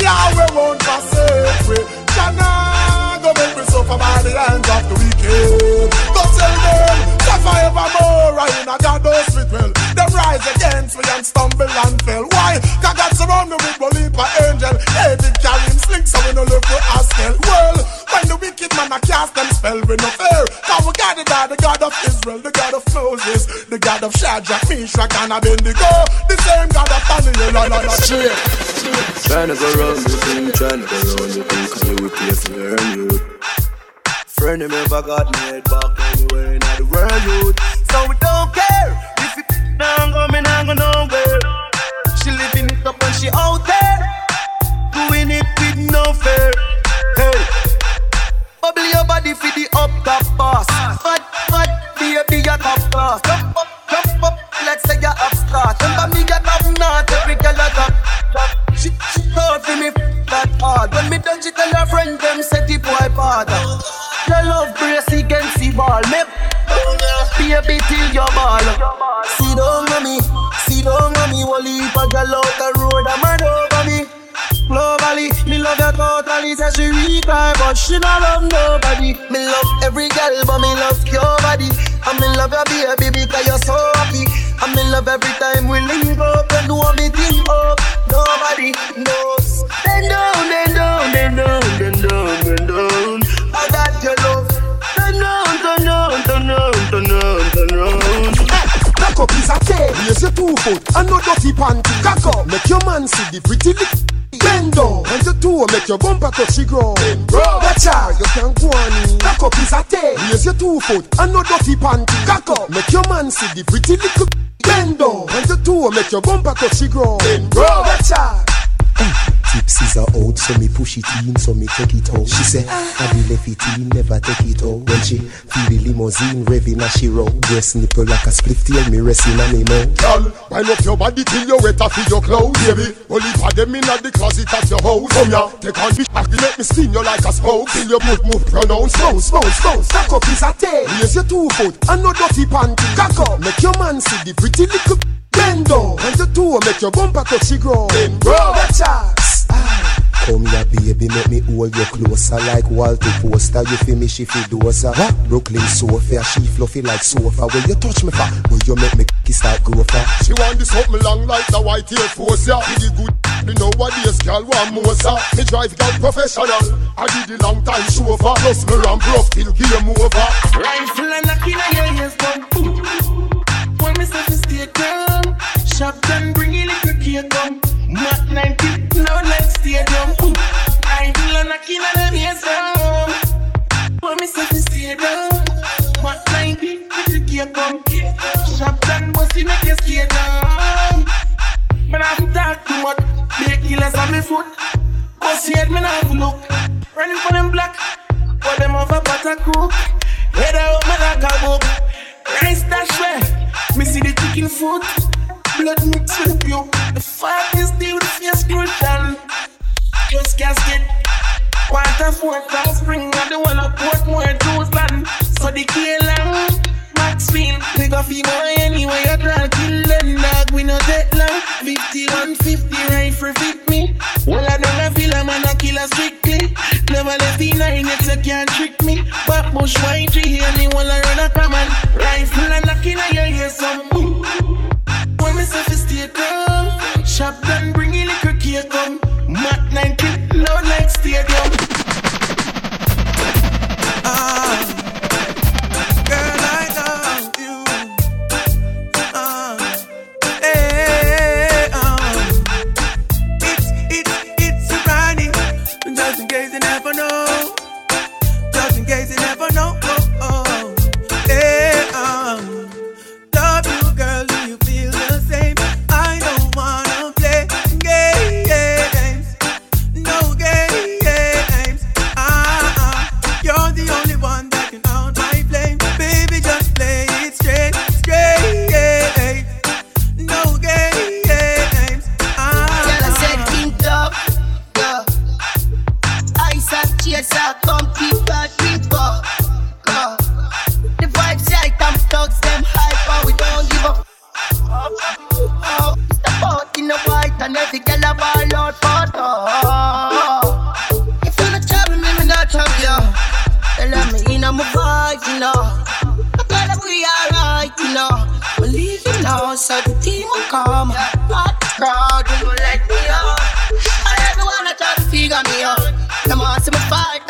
Yahweh won't forsake me. Jah not go make me suffer by the hands of the wicked. Go tell them, suffer evermore. I in a God. Rise against me and stumble and fell. Why? Cause God surround me with belief of angel. David carrying slings so we no live for Askel. Well, when the wicked man a cast them spell, we no fear. Cause we got it by the God of Israel, the God of Moses, the God of Shadrach, Meshach, and Abednego. The same God of Daniel, la la la. Straight.
Tryna go round the thing, tryna go round the thing, cause you replace me earn youth. Friend him ever got me head back anywhere in the world youth. So we don't care down go, me not go nowhere. She living it up and she out there, doing it with no fear. Hey, bubble your body for the up top boss. Hot, hot, baby, you're top class. Jump up, jump up, let's say you're upstart. Remember me, you're top notch, every girl a top. top. She, hard for me, that hard. When me done, she tell her friend them set the boy father. Your love brace against the ball, me. baby till you ball. See down on me, see down on me. Wally a girl out the road, I'm mad over me. Globally, me love you totally. Say she weak, but she not love nobody. Me love every girl, but me love your body. I'm in love your baby because you're so happy. I'm in love every time we link up and do me thing up. Nobody knows. Then down, then down, then down, then down, then down. I got your love. Turn round, turn round, turn round, turn round, turn round.
Cock up is a tail, raise your two foot and no dirty panty. Cock up, make your man see the pretty lick. Bend down, and your toe make your bumper touch the ground. Bro, that's how you can go on. Cock up is a raise your two foot and no dirty panty. Cock up, make your man see the pretty little. Bend down, and your toe make your bumper touch the ground. Bro, that's how.
Tipsies are out, so me push it in, so me take it out. She say, I be left it in, never take it out. When she feel the limousine revving as she roll, dress nipple like a split tail, me resting on me mouth.
Girl, wind up your body till you wet off your clothes, baby. Only for them in the closet at your house. Come here, take on me, back, let me spin you like a spoke. Till your move, move, pronounce, slow, slow, slow. Stack up is a tail. Raise your two foot and no dirty panty. Cock up, make your man see the pretty little. Bend down, and your toe make your bumper touch the ground. Bro, that's us.
Come here, baby, make me hold you closer like Walter Poster. You feel me, she feel dozer. What? Brooklyn sofa, she fluffy like sofa. When you touch me, fa, when you make me kiss start grow fa.
She want this something long like the white Air Force, yeah. With the good, you know what this girl want more, sir. Me drive girl professional. I did the long time chauffeur. Plus me ramp rough till game over.
Rifle and knocking on your ears, come boom. When me say to stay calm, shop done, bring a little cake come. Mac 90, loud like stadium. Ooh. Rifle and knocking on them ears, come. When me say to stay down, Mac 90, little cake come. Shop done, bossy make you stay down. Have to talk too much, big killers on me foot. Bossy head, not have look. Running for them black, but them a butter cook. Head out, me like a book. Rice dash way, me see the chicken foot. Blood mixed with pure. The fire is still with fierce crucial. Just casket. Water four cross spring and the one of Portmore, Jerusalem. So the K-Lang, Maxfield, we go feel anyway. You try kill them dog, we no take long. 51, 50 rifle fit me. Well, I don't feel a man a killer strictly. Never left the nine, yet you can't trick me. But bush white tree, and me wanna run a common. Rifle and knocking on your ear, some boom. When me calm, shop done, bring a little cake um, come. 90, loud like stadium.
Ah, girl, I love you. Ah, hey, um, it's it's it's a just in case never
and every girl a ball out for. If you're not trouble me, me not trouble you. Tell me in my vibes, you know. I feel like we alright, you know. Believe you know, so the team will come. Hot crowd, you will let me out. And everyone that try to figure me out. Them want see me fight,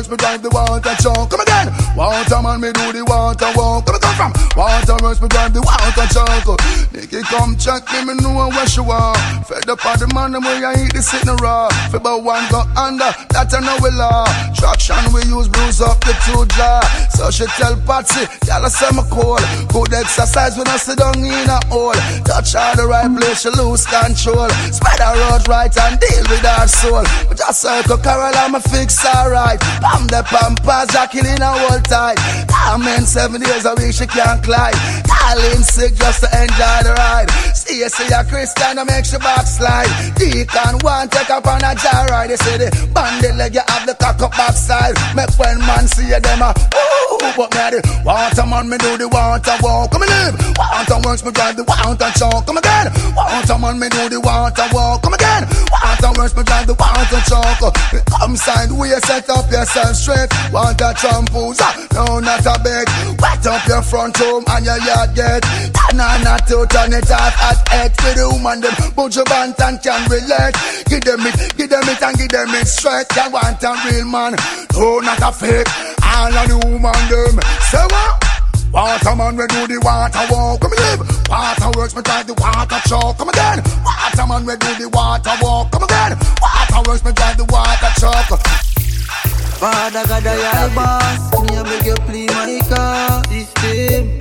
Works, me drive the water truck. Come again. Water man, me do the water walk. Come come from. Water works, me drive the water truck. Nicky come check me, me know where she are. Fed up on the man, them where I eat the sitting raw. Fi about one go under, that I know we law. Traction we
use bruise up the two jaw. So she tell Patsy, y'all say me cool. Good exercise when I sit down in a hole. Touch her the right place, she lose control. Spread her out right and deal with her soul. But just circle Carol, I'ma fix her right. Pam the pampas, Jackie in a whole tight. Come in seven days a week, she can't climb. Darling sick just to enjoy the ride. You see a Christian, I make she backslide. Deacon one take up on a jar ride. They say the bandit leg, you have the cock up backside. Make when man see you, them a ooh, but me the water man, me do the water walk. Come and live. Water works, me drive the water chalk. Come again. Water man, me do the water walk. Come again. Water works, me drive the water chalk. Come sideways, set up yourself straight. Water shampoos, no not a bed. Wet up your front room and your yard gate. Banana to turn it off eight. With the woman them, put your band and can relate. Give them it, give them it and give them it straight. You want a real man, no not a fake. All of the woman them, say what? Water man, we do the water walk. Come live. Water works, me drive the water truck. Come again. Water man, we do the water walk. Come again. Water works, me drive the water truck.
Father God, I boss. Me a beg you please, my car system.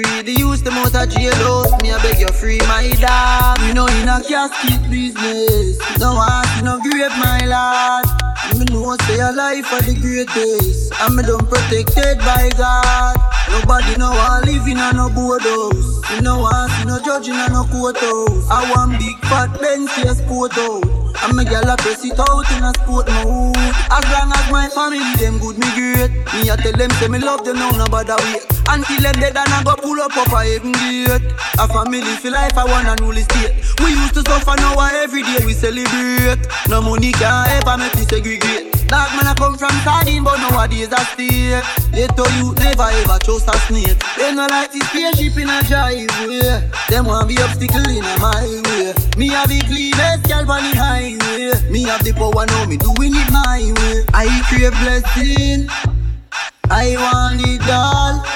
Free the youth, them out of jail. Me I beg you free my dog. We know in a casket business. No want to no grave, my lad. Me know say a life for the greatest. And me done protected by God. Nobody know I live in a no boardhouse. Me no want see no judge in a no courthouse. I want big fat Benz sport out. And me gyal a press it out in a sport mode. As long as my family them good, me great. Me a tell them say me love them now, no bother wait. Until them dead and I go pull up up a heaven gate. A family for life, I want a rule state. We used to suffer, now every day we celebrate. No money can ever make me segregate. Dark man I come from sardine, but nowadays I stay. Ghetto you never ever trust a snake. They no like this spaceship in a driveway. Them want be obstacle in a my way. Me have the cleanest girl on the highway. Me have the power now, me doing it my way. I crave blessing. I want it all.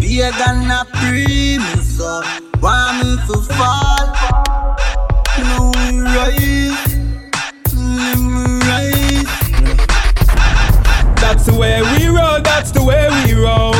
Be a gonna pray me uh, so. Want me to fall? No rise.
Way we roll, that's the way we roll.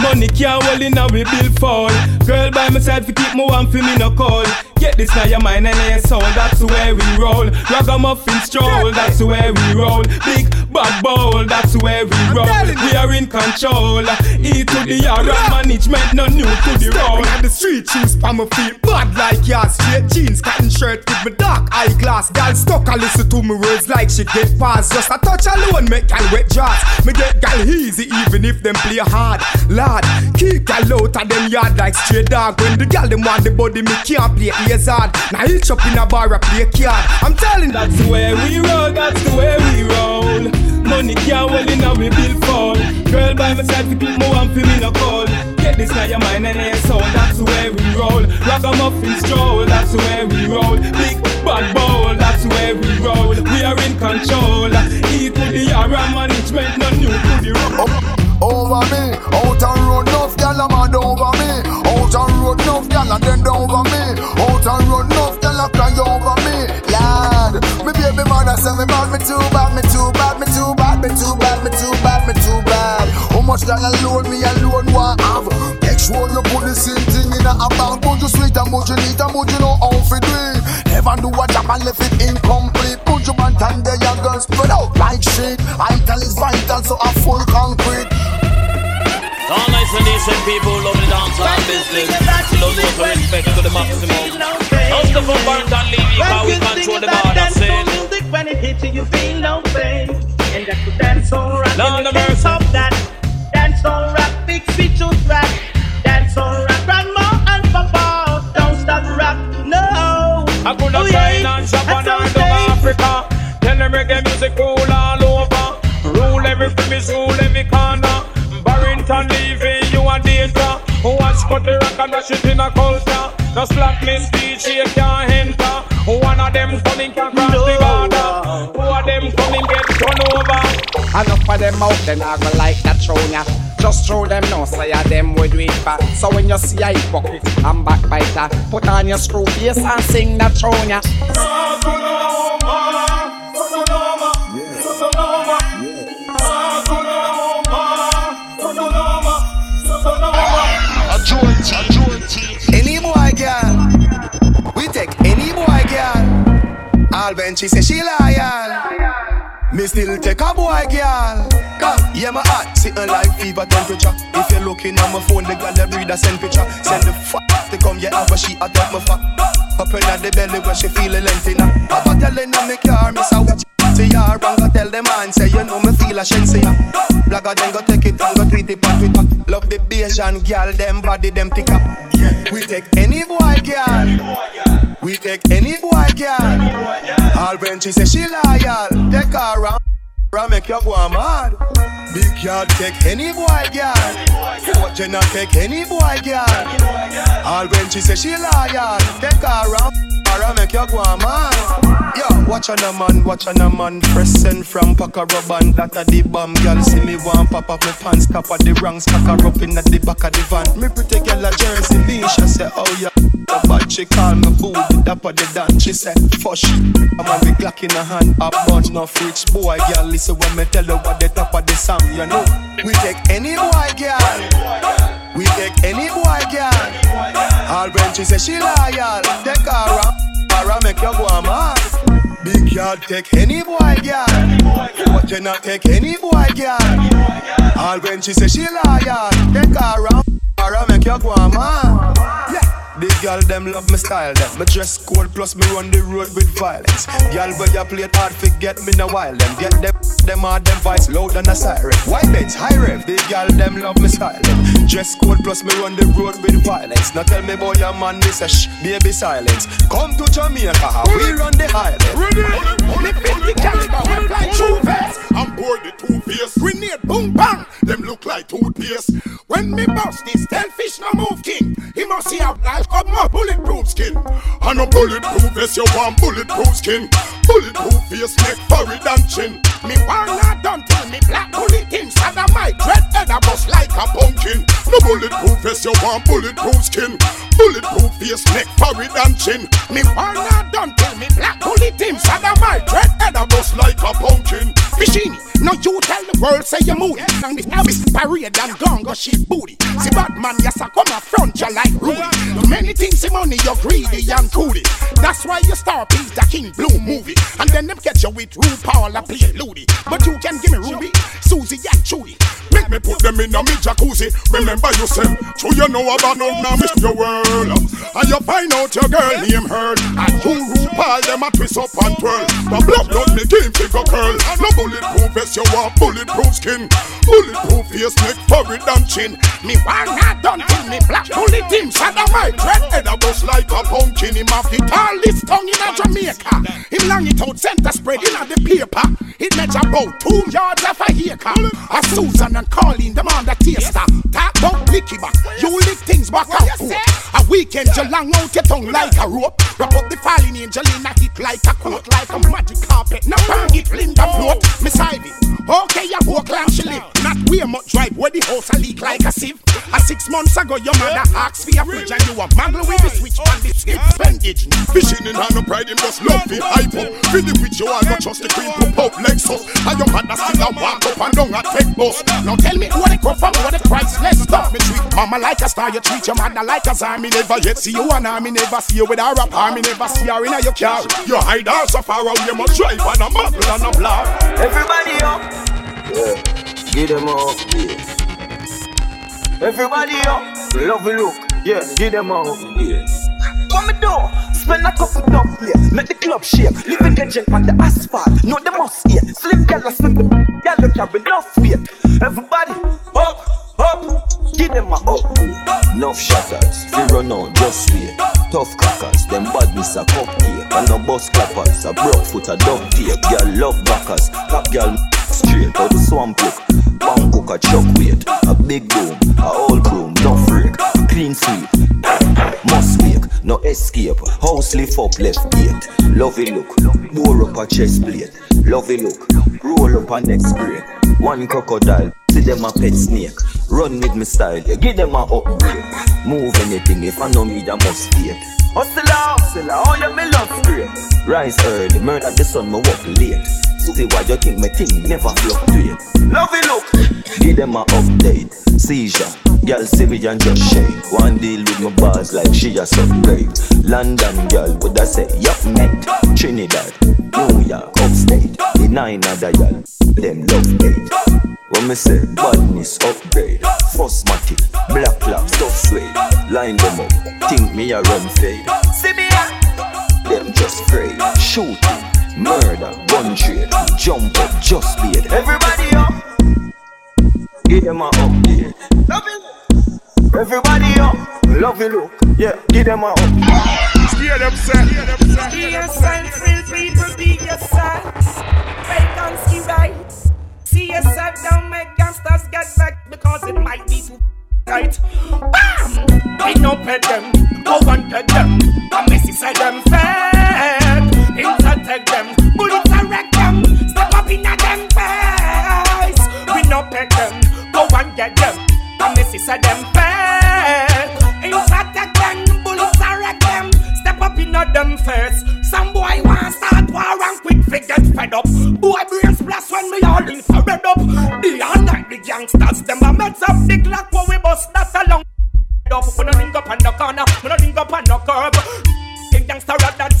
Money can't hold in a we bill fall. Girl by my side to keep me warm for me no cold. Get this now your mind and your soul, that's where we roll. Ragamuffin stroll, that's where we roll. Big bad bowl, that's where we roll. We are in control. E to the R management, no new to the.
Stepping on the street, shoes pa my feet, bad like yours. Straight jeans, cotton shirt with my dark eyeglass. Gal stuck, I listen to me words like she get past. Just a touch alone, make gal wet jaws. Me get gal easy, even if them play hard. Lord, keep gal out of them yard like straight dog. When the gal them want the body, me can't play ears hard. Now each up in a bar, I play card. I'm telling
That's the way we roll, that's the way we roll. Money can't hold in a we bill fall. Girl by my side to keep me warm for me no cold. Get this now your mind and your soul, that's the way we roll. Ragamuffin stroll, that's the way we roll. Big bad bowl, that's the way we roll. We are in control. E the R management, no new to the road.
Oh, over me. Out on road, enough gal a mad over me. Out on road, enough gal a dead over me. Out on road, enough gal a cry over me. Lad, me baby mother say me bad, me too bad, me too bad, me too bad, me too bad, me too bad, me too bad. How much gal alone me alone want have? Make sure you put the same thing in a bag. But you sweet and but you neat and but you know how to do it. Never do a job and left it incomplete. Put your man and there your girl spread out like shit. Vital is vital, so a full concrete.
All nice and decent people who love the dance and business. We love to respect to the maximum. Most of them burnt and leave you how we control the border scene.
music when it hits you, you feel no pain. And that's to dance on rock.
Lord
can't
mercy.
stop that. Dance on rock, big feet to track. Dance on rock, grandma and papa. Don't stop rock, no.
I could
Oh,
have
yeah.
China Japan and
so
Africa. Tell them reggae music rule all over. Rule every premise, rule every corner. Barrington leaving you a danger. Watch cut the rock and dash it in a culture. No slackness DJ can't enter. One of them coming can cross the border. Two of them coming get run over.
Enough of them out, then I go like that throne ya. Just throw them no say a them would do it back. So when you see a hypocrite and backbiter, put on your screw face and sing that throne ya.
When she say she loyal. Me still take a boy, girl. Come, yeah, my heart sitting like fever temperature. If you're looking at my phone, the girl that breed a send picture. Send the fuck to come, yeah, a she I take my fuck. Up in the belly where she feeling a length in her. Papa telling her me car, me say her. And go tell the man, say you know me feel a shensi. Blagger then go take it and go tweet it on Twitter. Love the Bayesian girl, them body, them thicker. We take any boy, girl. We take any boy, girl. All when she say she loyal, take her around. Ra make you go mad. Big yard take any boy, girl. You not take any boy, girl. All when she say she loyal, take her around. Ra make you go mad. Yo, watch on a man, watch on a man. Pressing from Paca Robban, that a the bomb. Girl, see me one pop up my pants, top of the ranks, cocker up in at the back of the van. Me pretty girl a Jersey Beach, I say, oh yeah. But she call me food, top of the dance. She said, fush. I'm a big Glock in a hand, a bunch no rich boy. Girl, listen when me tell her what the top of the song, you know. We take any boy, girl. We take any boy, girl. All when she say she loyal, take her around. Para make you go mad. Big yard take any boy, girl. But you not take any boy, girl. All when she say she loyal, take her around. Para make you go mad. Yeah. Big girl, them love me style, them. Me dress cold, plus me run the road with violence. Girl, where you play it hard, forget me no while. Them get them, them hard, them voice loud than a siren. White bench, high rev. Big girl, them love me style, them. Dress cold, plus me run the road with violence. Now tell me boy, your man, this a shh, baby silence. Come to Jamaica, we run the highland.
Me fit the caliber, we fly two vest. I'm bored the two face. Grenade, boom, bang. Them look like toothpaste. When me bust this, tell fish no move king. He must see a life of my bulletproof skin. And a bulletproof vest, you want bulletproof skin. Bulletproof face, neck, forehead and chin. Me not done till me black bullet inside of my dread head a bust like a pumpkin. No bulletproof vest, you want bulletproof skin. Bulletproof face, neck, forehead and chin. Me not done till me black bullet inside of my dread head a bust like a pumpkin. Fishini, now you tell the world say you moody. And this Elvis parade and gone go shit booty. See Batman, yes I come up front you like Rudy. Too many things in money you're greedy and coody. That's why you star piece the King Blue movie. And then them catch you with Rude Paul and play Ludi. But you can give me Ruby, Susie and Judy. Me put them in a me jacuzzi. Remember you said, true you know about no now miss world. And you find out your girl name heard. And you Rude Paul them a twist up and twirl. The blood blood me game figure curl. No bulletproof vest you want bulletproof skin. Bulletproof face neck forehead and chin. Me want not done till me black bullet inside of my dread head a bust like a pumpkin. Him have the tallest tongue in a Jamaica. Him long it out center spread in a the paper. It measure about two yards of a acre. A Susan and Colleen them on the taster. Talk about blicky back. You lick things back and forth. A weekend you long out your tongue like a rope. Wrap up the falling angel in a hit like a coat, like a magic carpet. Now bang it Linda float. Miss Ivy. Okay, you walk like she live. Not way much drive where the house a leak like a sieve. A six months ago, your mother asked for your fridge and you a mangle with the switch on the skip spendage.
Fishing in hand no pride, him just love it hype up. Feel the witch, you are not trust the queen, pop up Lexus. And your mother still a walk up and down a take bus.
Now tell me what it come from, what the priceless stuff. Me treat mama like a star, you treat your mother like a czar. Me never yet see you and I, me never see you with a rap. Me never see her in a your car.
You hide her so far out, you must drive on a muggle and a block.
Everybody up. Yeah. Give them up. Yeah. Everybody up. Love you look. Yeah. Give them up. Yeah. What me do? Spend a couple dub play, make the club shake. Living legend on the asphalt, know the must here. Slim girl, slip the girl, you carry enough weight. Everybody, up, up, give them a up.
Enough shatters, run out, just wait. Tough crackers, them badness a cupcake. And no bus clappers, a broke foot, a duct tape. Girl love backers, top girl straight out the swamp look. One cook a chuck weight, a big boom, a old room, no freak, clean sweep. Must wake, no escape. House lift up left gate. Lovey look, bore up a chest plate. Lovey look, roll up a next break. One crocodile, see them a pet snake. Run with me style, yeah, give them a upgrade. Move anything if I know me, that must it.
Hustle, hustle, oh yeah, me love straight.
Rise early, murder the sun, me walk late. See why you think my thing never fluctuate.
Lovey look,
Give them a update. Seizure, Girl and just shake. One deal with my bars like she just upgrade. London girl, would I say, yup mate. Trinidad, New York, upstate. The nine other girl, them love date. When me say badness upgrade, first matty, black lap, stuff suede. Line them up, think me a run fade. See me Them just afraid, shooting, murder, gun trade, jump up, just beat. Everybody up, give them a update. Everybody up, love you look, yeah, give them a up.
Scare them, sir.
Be yourself, real people, be yourself. Fake and ski right. See yourself, don't make gangsters get back because it might be too tight. Bam! We no pet them, go and pet them. A messy say them fed. Intertect them, bullets are wreck them. Step up in a them face. We no pet them, go and get them. A messy say them fed. Intertect them, bullets are wreck them. Step up in a them face. Some boy want start war and quick fi get fed up. Boy brains blast when me all in red up. The all night the gangsters them a meds up the clock when we bust that along. Up, we no link up on the corner, we no link up on the curb.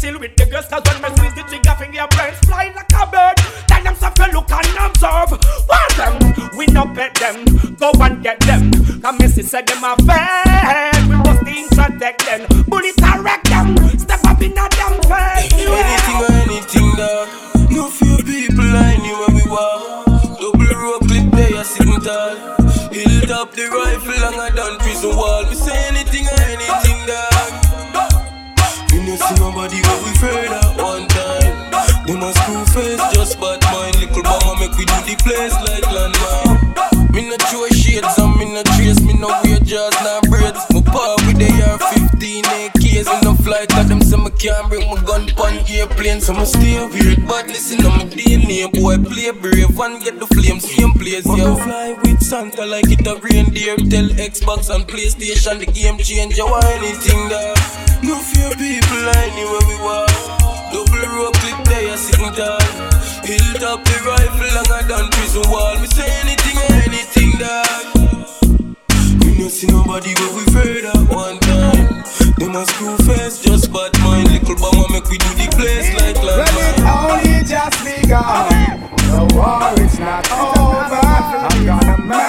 King gangster rap that chill with the girls Cause when me squeeze the trigger finger brains fly like a bird. Tell them stuff to look and observe. Want them, we no pet them. Go and get them. Cause Missy said them a fed We must interdict them. Bullets are wreck them. Step up in a damn face
Anything or anything dog No few people anywhere we walk Double row clip there sitting tall. Hilled up the rifle and can't bring my gun pon airplane. So me stay weird, but listen to my DNA. Boy, play brave and get the flames, same place, yo. fly with Santa like it a reindeer. Tell Xbox and PlayStation the game changer or anything that. No fear people anywhere we walk. Double rope clip there, sitting tall. Hilled up the rifle I done prison wall. Me say anything or anything that. We not see nobody but we at one time. Them a screw face, just bad mind. Little bomber make we do the place like
Well, it only just begun. The war is not over. I'm gonna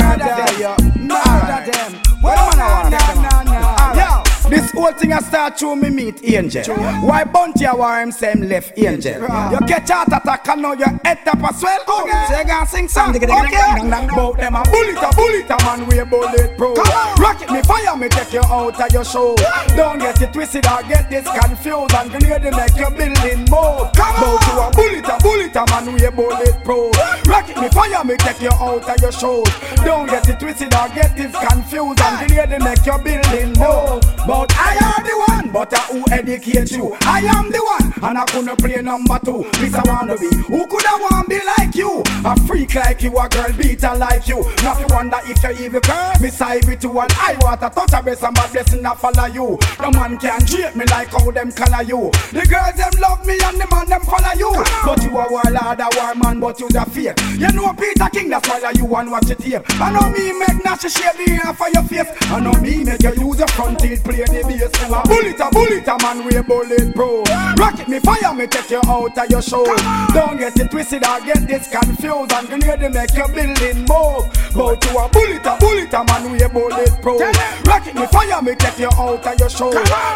this whole thing I start to me meet angel. Why Bounty a war him same left angel? You catch heart attack and now your head tap as well. Okay. So you sing song. Okay. Bout them a bullet a bullet a man we bullet proof. Rocket me fire me take you out of your show. Don't get it twisted or get this confused and grenade make your building move. Bout you a bullet a bullet a man we bullet proof. Rocket me fire me take you out of your show. Don't get it twisted or get this confused and grenade make your building move. But I am the one, but I who educate you. I am the one, and I couldn't play number two. This I wanna be. Who could I want be like you? A freak like you, a girl beater like you. You wonder if you even. Me side with you and I want to touch a base and my blessing I follow you. The man can treat me like how them color you. The girls them love me and the man them follow you. But you a warlord, a war man, but you's a fake. You know Peter King, that's why you want watch it here. I know me make Nash shave the hair for your face. I know me make you use your front teeth play the bass. A bullet, a bullet, a man we bullet pro. Rocket me fire, me take you out of your show. Don't get it twisted or get this confused and grenade to make your building move. But you a bullet, a bullet, a man we bullet pro. Rocket me fire, me take you out of your show.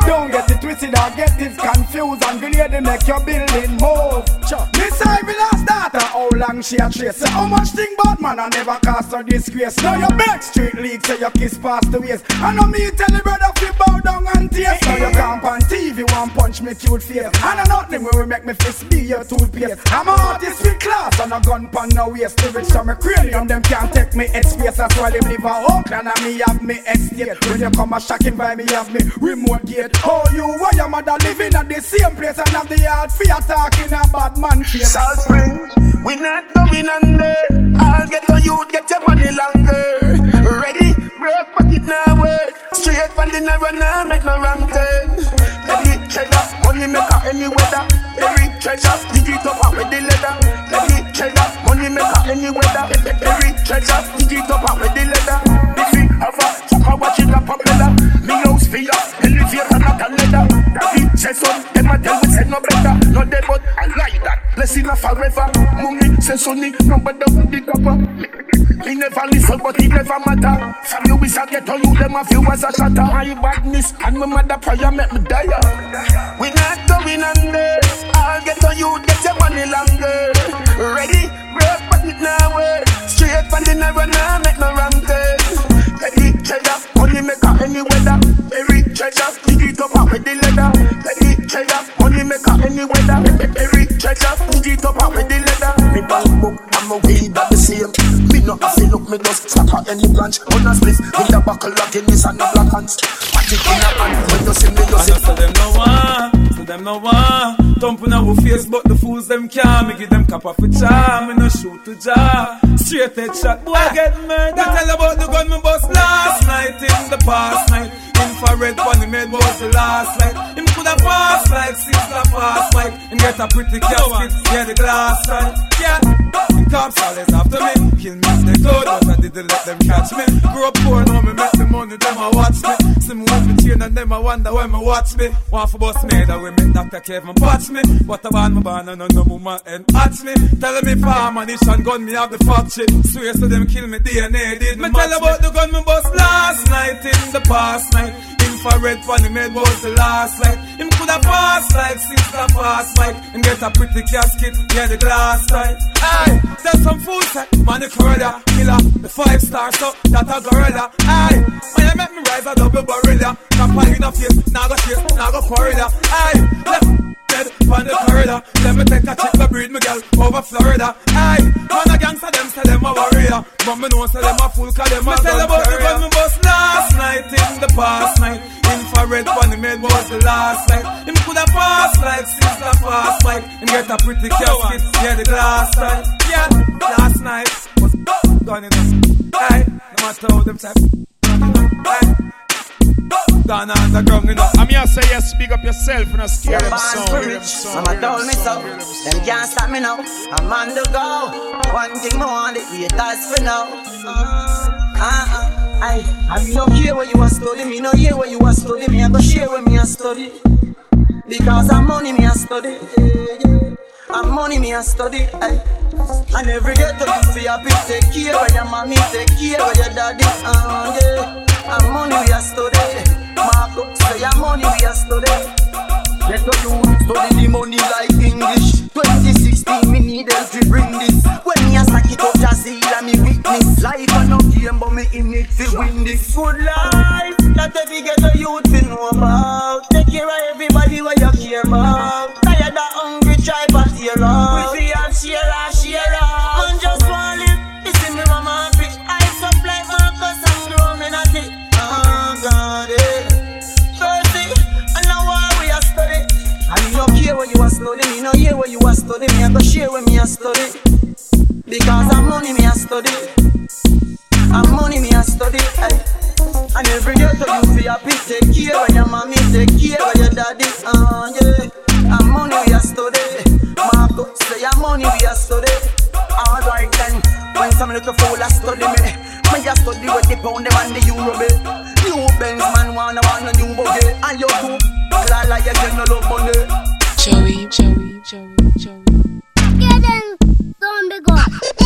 Don't get it twisted or get this confused and grenade to make your building move. Miss Ivy last daughter, how long she a trace? Say how much thing bad man I never cast her disgrace. Now your back street league say your kiss past the waist. I know me tell the brother fi bow down and taste. Now you camp on TV one punch me cute face. And I nothing we make me fist be your toothpaste. I'm a artist with class and a gun pan no. The rich on me cranium them can't take me head space. That's why them live a Oakland and me have me estate. When you come a shocking by me have me remote gate. Oh you why your mother living at the same place and have the yard fear talking a bad man face.
South Spring, we not going under. I'll get on you, get your money longer. Ready, break pocket now work. Straight from the narrow now, can't make no wrong turn. Every eh? cheddar, money maker any weather. Every treasure, dig it up with the leather. Every cheddar, money maker any weather. Every treasure, dig it up with the leather. If we have a
chuka, watch it up a pillar. Me house for ya, elevator not a leather. Every chesson, them a tell we say no better. No dead, I like that. Blessing a forever. Mummy, say sonny, no better the cover. He never listen, but he never matter. From you, shall get on you, them a few as a shatter. My badness and my mother prayer make me die. We not going under. I'll get on you, get your money longer. Ready? Break, but it now way. Straight from the narrow, now make no wrong turn. Ready, cheddar, money maker any weather. Every treasure, dig it up out with the leather. Ready, cheddar, money maker any weather. Every treasure, dig it up out with the leather. Me bank book, I'm a weed that the same. No have to look, me just slap at any branch. On a split, with a buckle of Guinness and a black hands. Magic in a hand, when you see me, you see.
I know them no one, so them no one. Thumping our face, but the fools them can't. Me give them cap off a charm, me no shoot to jar. Straight head shot, boy I get murdered. Tell about the gun me bust last night in the past night. Infrared on the made was the last light. Him coulda pass like sister pass like. Him get a pretty casket, yeah the glass side. Yeah, the cops always after me. Kill me if they could, but I didn't let them catch me. Grew up poor, now me make the money, them a watch me. See me with me chain and them a wonder when me watch me. One for me, that we make Dr. Kevin watch me. What a band, my band, and no woman and watch me. Telling me farm ammunition gun, me have the factory. Swear to them kill me DNA, did me tell about the gun me bust last night in the past night. Infrared for the made was the last light. Him coulda passed like sister pass Mike. And get a pretty casket, yeah the glass side. Aye, there's some food set, man the corridor killer, the five star so that a gorilla. Aye, when you make me rise a double barilla. Kappa in a face, now go chase, now go corridor. Aye, left dead on the corridor. Let me take a trip to breed me girl over Florida. Aye, man a gangster them say them a warrior, but me know say them a fool 'cause them a tell about the gun me bust last night in the past night. Infrared on the made was the last night. Him coulda pass like sister pass Mike and get a pretty casket, yeah the glass side. Yeah, last night was done enough. Aye, no matter how them type. Aye. Gone underground enough.
I'm here say yes, big up yourself and I scare them them sound.
Mama told me so. Them can't stop me now. I'm on the go. One thing more on the haters for now. Uh, uh, I, I no care where you are study. Me no hear where you are study. Me I go share where me I study. Because I'm money me I study. I'm money me I study. Aye. And every day to you feel happy. Take care where your mommy. Take care where your daddy. Uh, yeah. I'm money we study. Mark up say I'm money we study. Let the youth study the money like English. 2016 me need help to bring this. When me a stack it up, just see that me witness. Life a no game, but me in it to win this. Good life that every get the youth to know about. Take care of everybody what you care about. Tired of hungry, try but tear up. You are study, me no hear where you are study. Me I go share where me a study. Because I'm money me a study. I'm money me a study. Aye. And every day to you feel happy. Take care of your mommy, take care of your daddy. Uh, yeah. I'm money we a study. Mark up, say I'm money we a study. Alright then, when some little fool a study me, me a study with the pound them and the euro bill. New Benz man wanna want a new buggy, and you too. La la, you get no love money.
Joie, Joie, Joie, Joie. Get in.